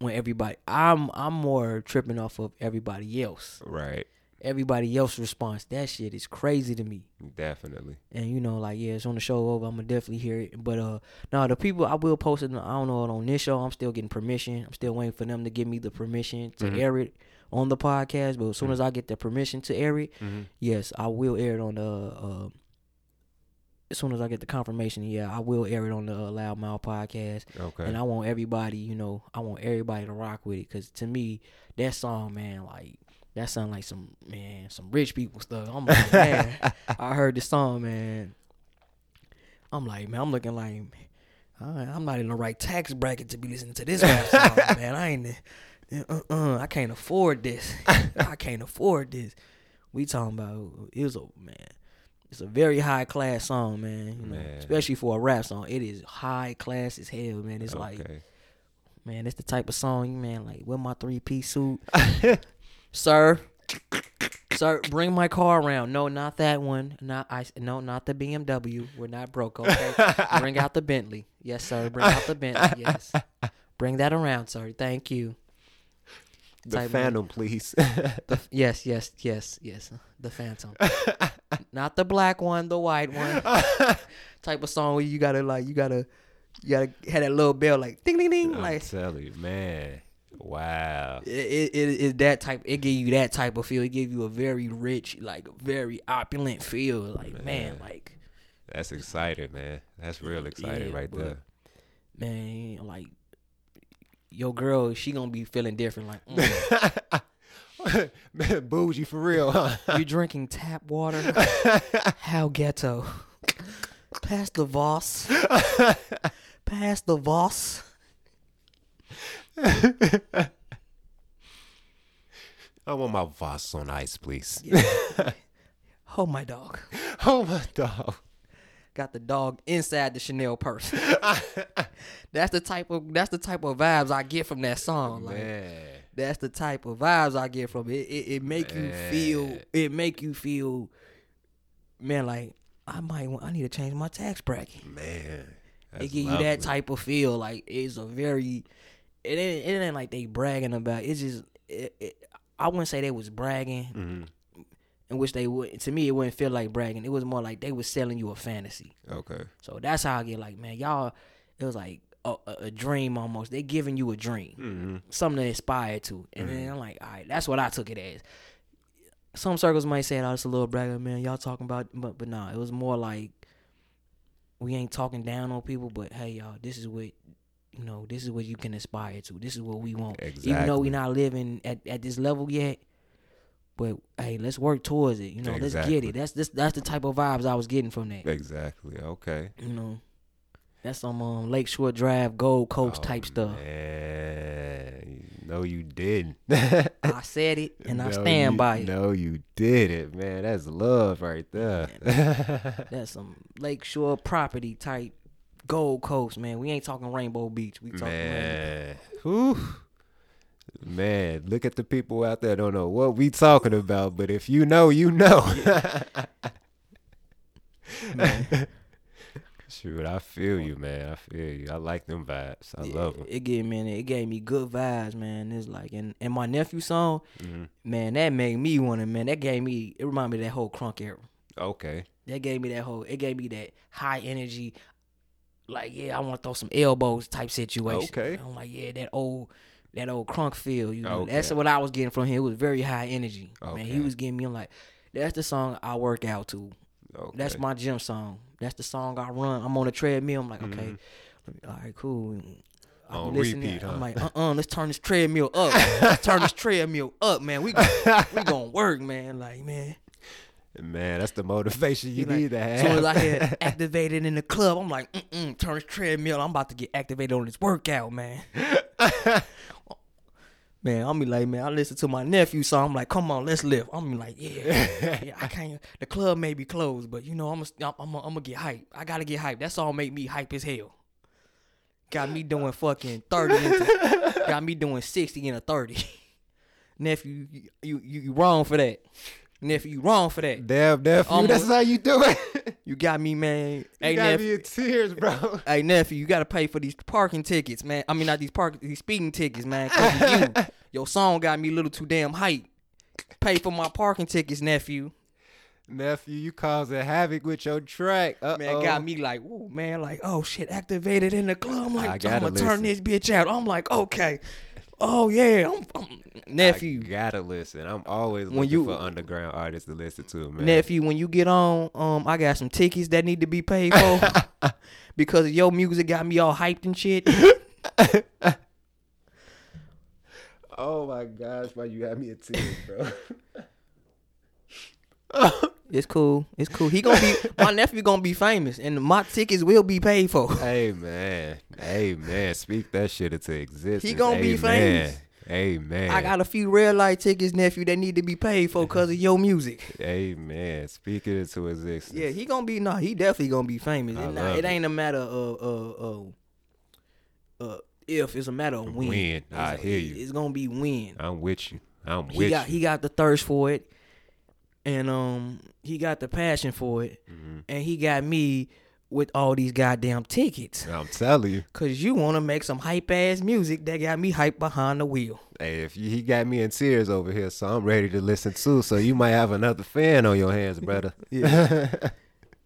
[SPEAKER 1] When everybody, I'm I'm more tripping off of everybody else.
[SPEAKER 2] right
[SPEAKER 1] Everybody else response, that shit is crazy to me.
[SPEAKER 2] definitely
[SPEAKER 1] And you know, like yeah, it's on the show over. I'm gonna definitely hear it. But uh, no, the people I will post it. I don't know on this show. I'm still getting permission. I'm still waiting for them to give me the permission to
[SPEAKER 2] Mhm.
[SPEAKER 1] air it on the podcast. But as soon as I get the permission to air it,
[SPEAKER 2] mm-hmm.
[SPEAKER 1] yes, I will air it on the. Uh, as soon as I get the confirmation, yeah, I will air it on the uh, Loudmouth podcast,
[SPEAKER 2] okay
[SPEAKER 1] and I want everybody, you know, I want everybody to rock with it, cause to me, that song, man, like that sound like some man, some rich people stuff. I'm like, (laughs) man, I heard this song, man. I'm like, man, I'm looking like, I- I'm not in the right tax bracket to be listening to this rap song, (laughs) man. I ain't, uh, uh, I can't afford this. (laughs) I can't afford this. We talking about it was a man. It's a very high class song, man. You know,
[SPEAKER 2] Man.
[SPEAKER 1] especially for a rap song. It is high class as hell, man. It's like, man, it's the type of song, man. Like, with my three piece suit, sir. Sir, bring my car around. No, not that one. Not I. No, not the BMW. We're not broke. Okay, (laughs) bring out the Bentley. Yes, sir. Bring out the Bentley. Yes, bring that around, sir. Thank you.
[SPEAKER 2] the
[SPEAKER 1] type
[SPEAKER 2] Phantom, please.
[SPEAKER 1] The, yes, yes, yes, yes. The Phantom. (laughs) Not the black one, the white one. (laughs) type of song where you gotta like you gotta you gotta have that little bell like ding ding ding
[SPEAKER 2] I'm
[SPEAKER 1] like
[SPEAKER 2] telling you, man. Wow.
[SPEAKER 1] it, it, it is that type it give you that type of feel. It gave you a very rich, like very opulent feel. Like man,
[SPEAKER 2] Man.
[SPEAKER 1] like
[SPEAKER 2] That's exciting, man. That's real exciting
[SPEAKER 1] Yeah,
[SPEAKER 2] right
[SPEAKER 1] but-
[SPEAKER 2] there.
[SPEAKER 1] man, like your girl, she gonna be feeling different. Like mm, (laughs)
[SPEAKER 2] man, bougie for real, huh?
[SPEAKER 1] you drinking tap water? (laughs) How ghetto. Pass the Voss. (laughs) Pass the Voss.
[SPEAKER 2] I want my Voss on ice, please.
[SPEAKER 1] Oh (laughs) my dog. (laughs)
[SPEAKER 2] oh my dog.
[SPEAKER 1] Got the dog inside the Chanel purse. (laughs) that's the type of that's the type of vibes I get from that song. Like
[SPEAKER 2] Man.
[SPEAKER 1] that's the type of vibes I get from it. It, it make you feel it make you feel man like I might want I need to change my tax bracket.
[SPEAKER 2] Man. it
[SPEAKER 1] give you that type of feel. Like it's a very. It ain't. It ain't like they bragging about. It's just. It, it, I wouldn't say they was bragging,
[SPEAKER 2] Mhm.
[SPEAKER 1] in which they would. To me, it wouldn't feel like bragging. It was more like they was selling you a fantasy.
[SPEAKER 2] Okay.
[SPEAKER 1] So that's how I get like, man, y'all. It was like a, a, a dream almost. They giving you a dream,
[SPEAKER 2] hmm
[SPEAKER 1] something to aspire to, and then I'm like, all right, that's what I took it as. Some circles might say, "Oh, it's a little bragging, man." Y'all talking about, but but nah, it was more like we ain't talking down on people, but hey, y'all, this is what you know. This is what you can aspire to. This is what we want. Even though
[SPEAKER 2] we're
[SPEAKER 1] not living at, at this level yet, but hey, let's work towards it. You know, let's get it. That's this. That's the type of vibes I was getting from that.
[SPEAKER 2] Exactly. Okay.
[SPEAKER 1] You know, that's some um, Lakeshore Drive, Gold Coast
[SPEAKER 2] Oh,
[SPEAKER 1] type stuff.
[SPEAKER 2] Man, no, you didn't. (laughs)
[SPEAKER 1] I said it, and I stand
[SPEAKER 2] you-
[SPEAKER 1] by it.
[SPEAKER 2] No, you did it, man. That's love right there.
[SPEAKER 1] That's some Lakeshore property type Gold Coast, man. We ain't talking Rainbow Beach. We talking
[SPEAKER 2] man. Man, look at the people out there don't know what we talking about, but if you know, you know. (laughs) Shoot, I feel you, man. I feel you. I like them vibes. I love them.
[SPEAKER 1] It gave me it gave me good vibes, man. It's like and, and my nephew song,
[SPEAKER 2] hmm
[SPEAKER 1] man, that made me want to man. That gave me it reminded me of that whole crunk era.
[SPEAKER 2] Okay.
[SPEAKER 1] That gave me that whole it gave me that high energy, like yeah, I want to throw some elbows type situation.
[SPEAKER 2] Okay.
[SPEAKER 1] I'm like yeah, that old that old crunk feel. You know,
[SPEAKER 2] Okay.
[SPEAKER 1] that's what I was getting from him. It was very high energy. Man, he was giving me I'm like that's the song I work out to.
[SPEAKER 2] Okay.
[SPEAKER 1] That's my gym song. That's the song I run. I'm on a treadmill. I'm like, okay,
[SPEAKER 2] Mhm.
[SPEAKER 1] let all right, cool. I
[SPEAKER 2] On
[SPEAKER 1] listening.
[SPEAKER 2] repeat, huh?
[SPEAKER 1] I'm like, uh, uh let's turn this treadmill up. let's (laughs) turn this treadmill up, man. We gon- we gonna work, man. Like, man.
[SPEAKER 2] Man, that's the motivation you
[SPEAKER 1] like,
[SPEAKER 2] need to have.
[SPEAKER 1] As soon as I get activated in the club, I'm like, mm turn this treadmill. I'm about to get activated on this workout, man. (laughs) Man, I'm be like, man, I listen to my nephew song. I'm like, come on, let's live. I'm be like, yeah, yeah, I can't. The club may be closed, but you know, I'm gonna, I'm, I'm gonna get hype. I gotta get hype. That's all make me hype as hell. Got me doing fucking thirty. Into, got me doing sixty in a thirty. (laughs) Nephew, you you you wrong for that. Nephew, you wrong for that.
[SPEAKER 2] Damn nephew,
[SPEAKER 1] Almost-
[SPEAKER 2] that's how you do it. (laughs)
[SPEAKER 1] You got me, man.
[SPEAKER 2] you
[SPEAKER 1] hey,
[SPEAKER 2] got
[SPEAKER 1] nephew.
[SPEAKER 2] me in tears, bro. (laughs)
[SPEAKER 1] Hey nephew, you gotta pay for these parking tickets, man. I mean not these park these speeding tickets, man. you. (laughs) Your song got me a little too damn hype. Pay for my parking tickets, nephew.
[SPEAKER 2] nephew, you causing havoc with your track. Uh-oh.
[SPEAKER 1] Man, got me like, ooh, man, like, oh shit, activated in the club. I'm like, I'm
[SPEAKER 2] gotta
[SPEAKER 1] gonna turn this bitch out. I'm like, okay. Oh yeah, I'm, I'm- nephew.
[SPEAKER 2] I gotta listen. I'm always
[SPEAKER 1] When
[SPEAKER 2] looking
[SPEAKER 1] you-
[SPEAKER 2] for underground artists to listen to, man.
[SPEAKER 1] Nephew, when you get on, um, I got some tickets that need to be paid for (laughs) because your music got me all hyped and shit. (laughs)
[SPEAKER 2] oh my gosh, why you got me a ticket, bro? (laughs)
[SPEAKER 1] It's cool. It's cool. He gonna be (laughs) my nephew gonna be famous, and my tickets will be paid for.
[SPEAKER 2] hey man, hey man, speak that shit into existence.
[SPEAKER 1] He gonna be famous.
[SPEAKER 2] Amen.
[SPEAKER 1] I got a few red light tickets, nephew, that need to be paid for (laughs) because of your music.
[SPEAKER 2] Amen. Speak it into existence.
[SPEAKER 1] Yeah, he gonna be no, he definitely gonna be famous.
[SPEAKER 2] I
[SPEAKER 1] It,
[SPEAKER 2] love
[SPEAKER 1] it
[SPEAKER 2] it.
[SPEAKER 1] ain't a matter of uh uh uh if it's a matter of when.
[SPEAKER 2] When, I
[SPEAKER 1] It's-
[SPEAKER 2] hear you.
[SPEAKER 1] It's gonna be when.
[SPEAKER 2] I'm with you. I'm
[SPEAKER 1] He
[SPEAKER 2] with
[SPEAKER 1] got
[SPEAKER 2] you.
[SPEAKER 1] he got the thirst for it, and um he got the passion for it,
[SPEAKER 2] Mhm.
[SPEAKER 1] and he got me with all these goddamn tickets.
[SPEAKER 2] I'm telling you.
[SPEAKER 1] Cause you wanna make some hype ass music that got me hype behind the wheel.
[SPEAKER 2] Hey, if you, he got me in tears over here, so I'm ready to listen too. So you might have another fan on your hands, brother. (laughs)
[SPEAKER 1] Yeah. (laughs)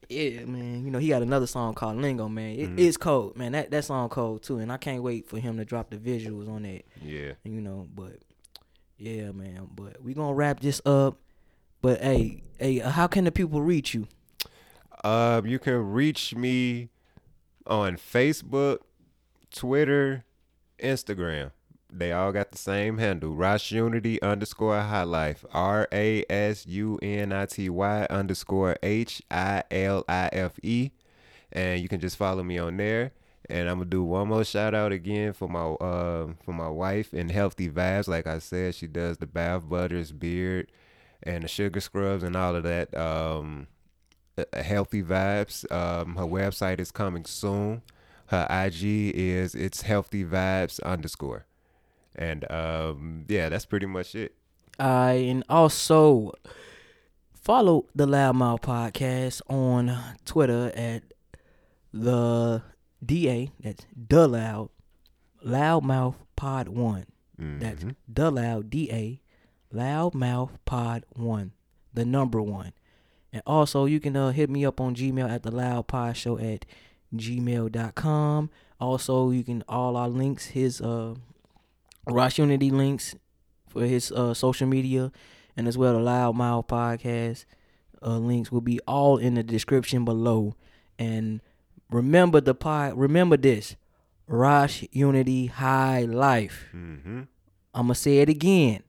[SPEAKER 1] Yeah, man. You know, he got another song called Lingo, man. It,
[SPEAKER 2] Mhm.
[SPEAKER 1] It's cold, man. That that song cold too, and I can't wait for him to drop the visuals on that.
[SPEAKER 2] yeah.
[SPEAKER 1] You know, but yeah, man. But we gonna wrap this up. But hey, hey, uh, how can the people reach you?
[SPEAKER 2] Um, you can reach me on Facebook, Twitter, Instagram. They all got the same handle. Ras Unity underscore High Life. R A S U N I T Y underscore H I L I F E. And you can just follow me on there. And I'm gonna do one more shout out again for my uh for my wife and healthy vibes. Like I said, she does the bath butters, beard, and the sugar scrubs and all of that. Um uh, healthy vibes. Um, her website is coming soon. Her IG is it's healthy vibes underscore. And um, yeah, that's pretty much it.
[SPEAKER 1] I and also follow the Loudmouth Podcast on Twitter at the DA. That's the Loud Loudmouth Pod One. That's
[SPEAKER 2] Mhm.
[SPEAKER 1] the Loud DA Loudmouth Pod One, the number one. And also you can uh, hit me up on Gmail at the Loud Pod Show at gmail.com. Also you can all our links, his uh Ras Unity links for his uh social media and as well the Loud Mouth podcast uh links will be all in the description below. And remember the pod remember this. Ras Unity High Life.
[SPEAKER 2] Mhm.
[SPEAKER 1] I'm gonna say it again.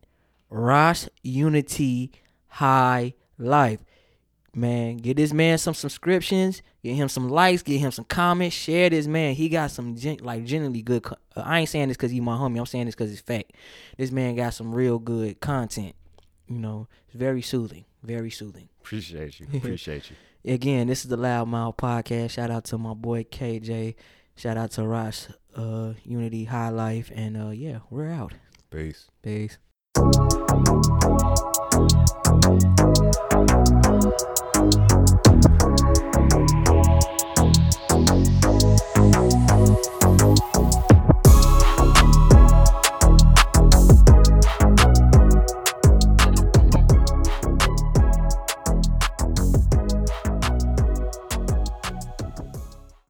[SPEAKER 1] Ras Unity High Life. Man, get this man some subscriptions, get him some likes, get him some comments, share this man. He got some gen- like genuinely good. Co- uh, I ain't saying this because he my homie. I'm saying this because it's fact. This man got some real good content. You know, it's very soothing, very soothing.
[SPEAKER 2] Appreciate you. (laughs) Appreciate you.
[SPEAKER 1] Again, this is the Loud Mouth podcast. Shout out to my boy KJ. Shout out to Ras uh, Unity High Life, and uh, yeah, we're out.
[SPEAKER 2] Peace.
[SPEAKER 1] Peace. Thank you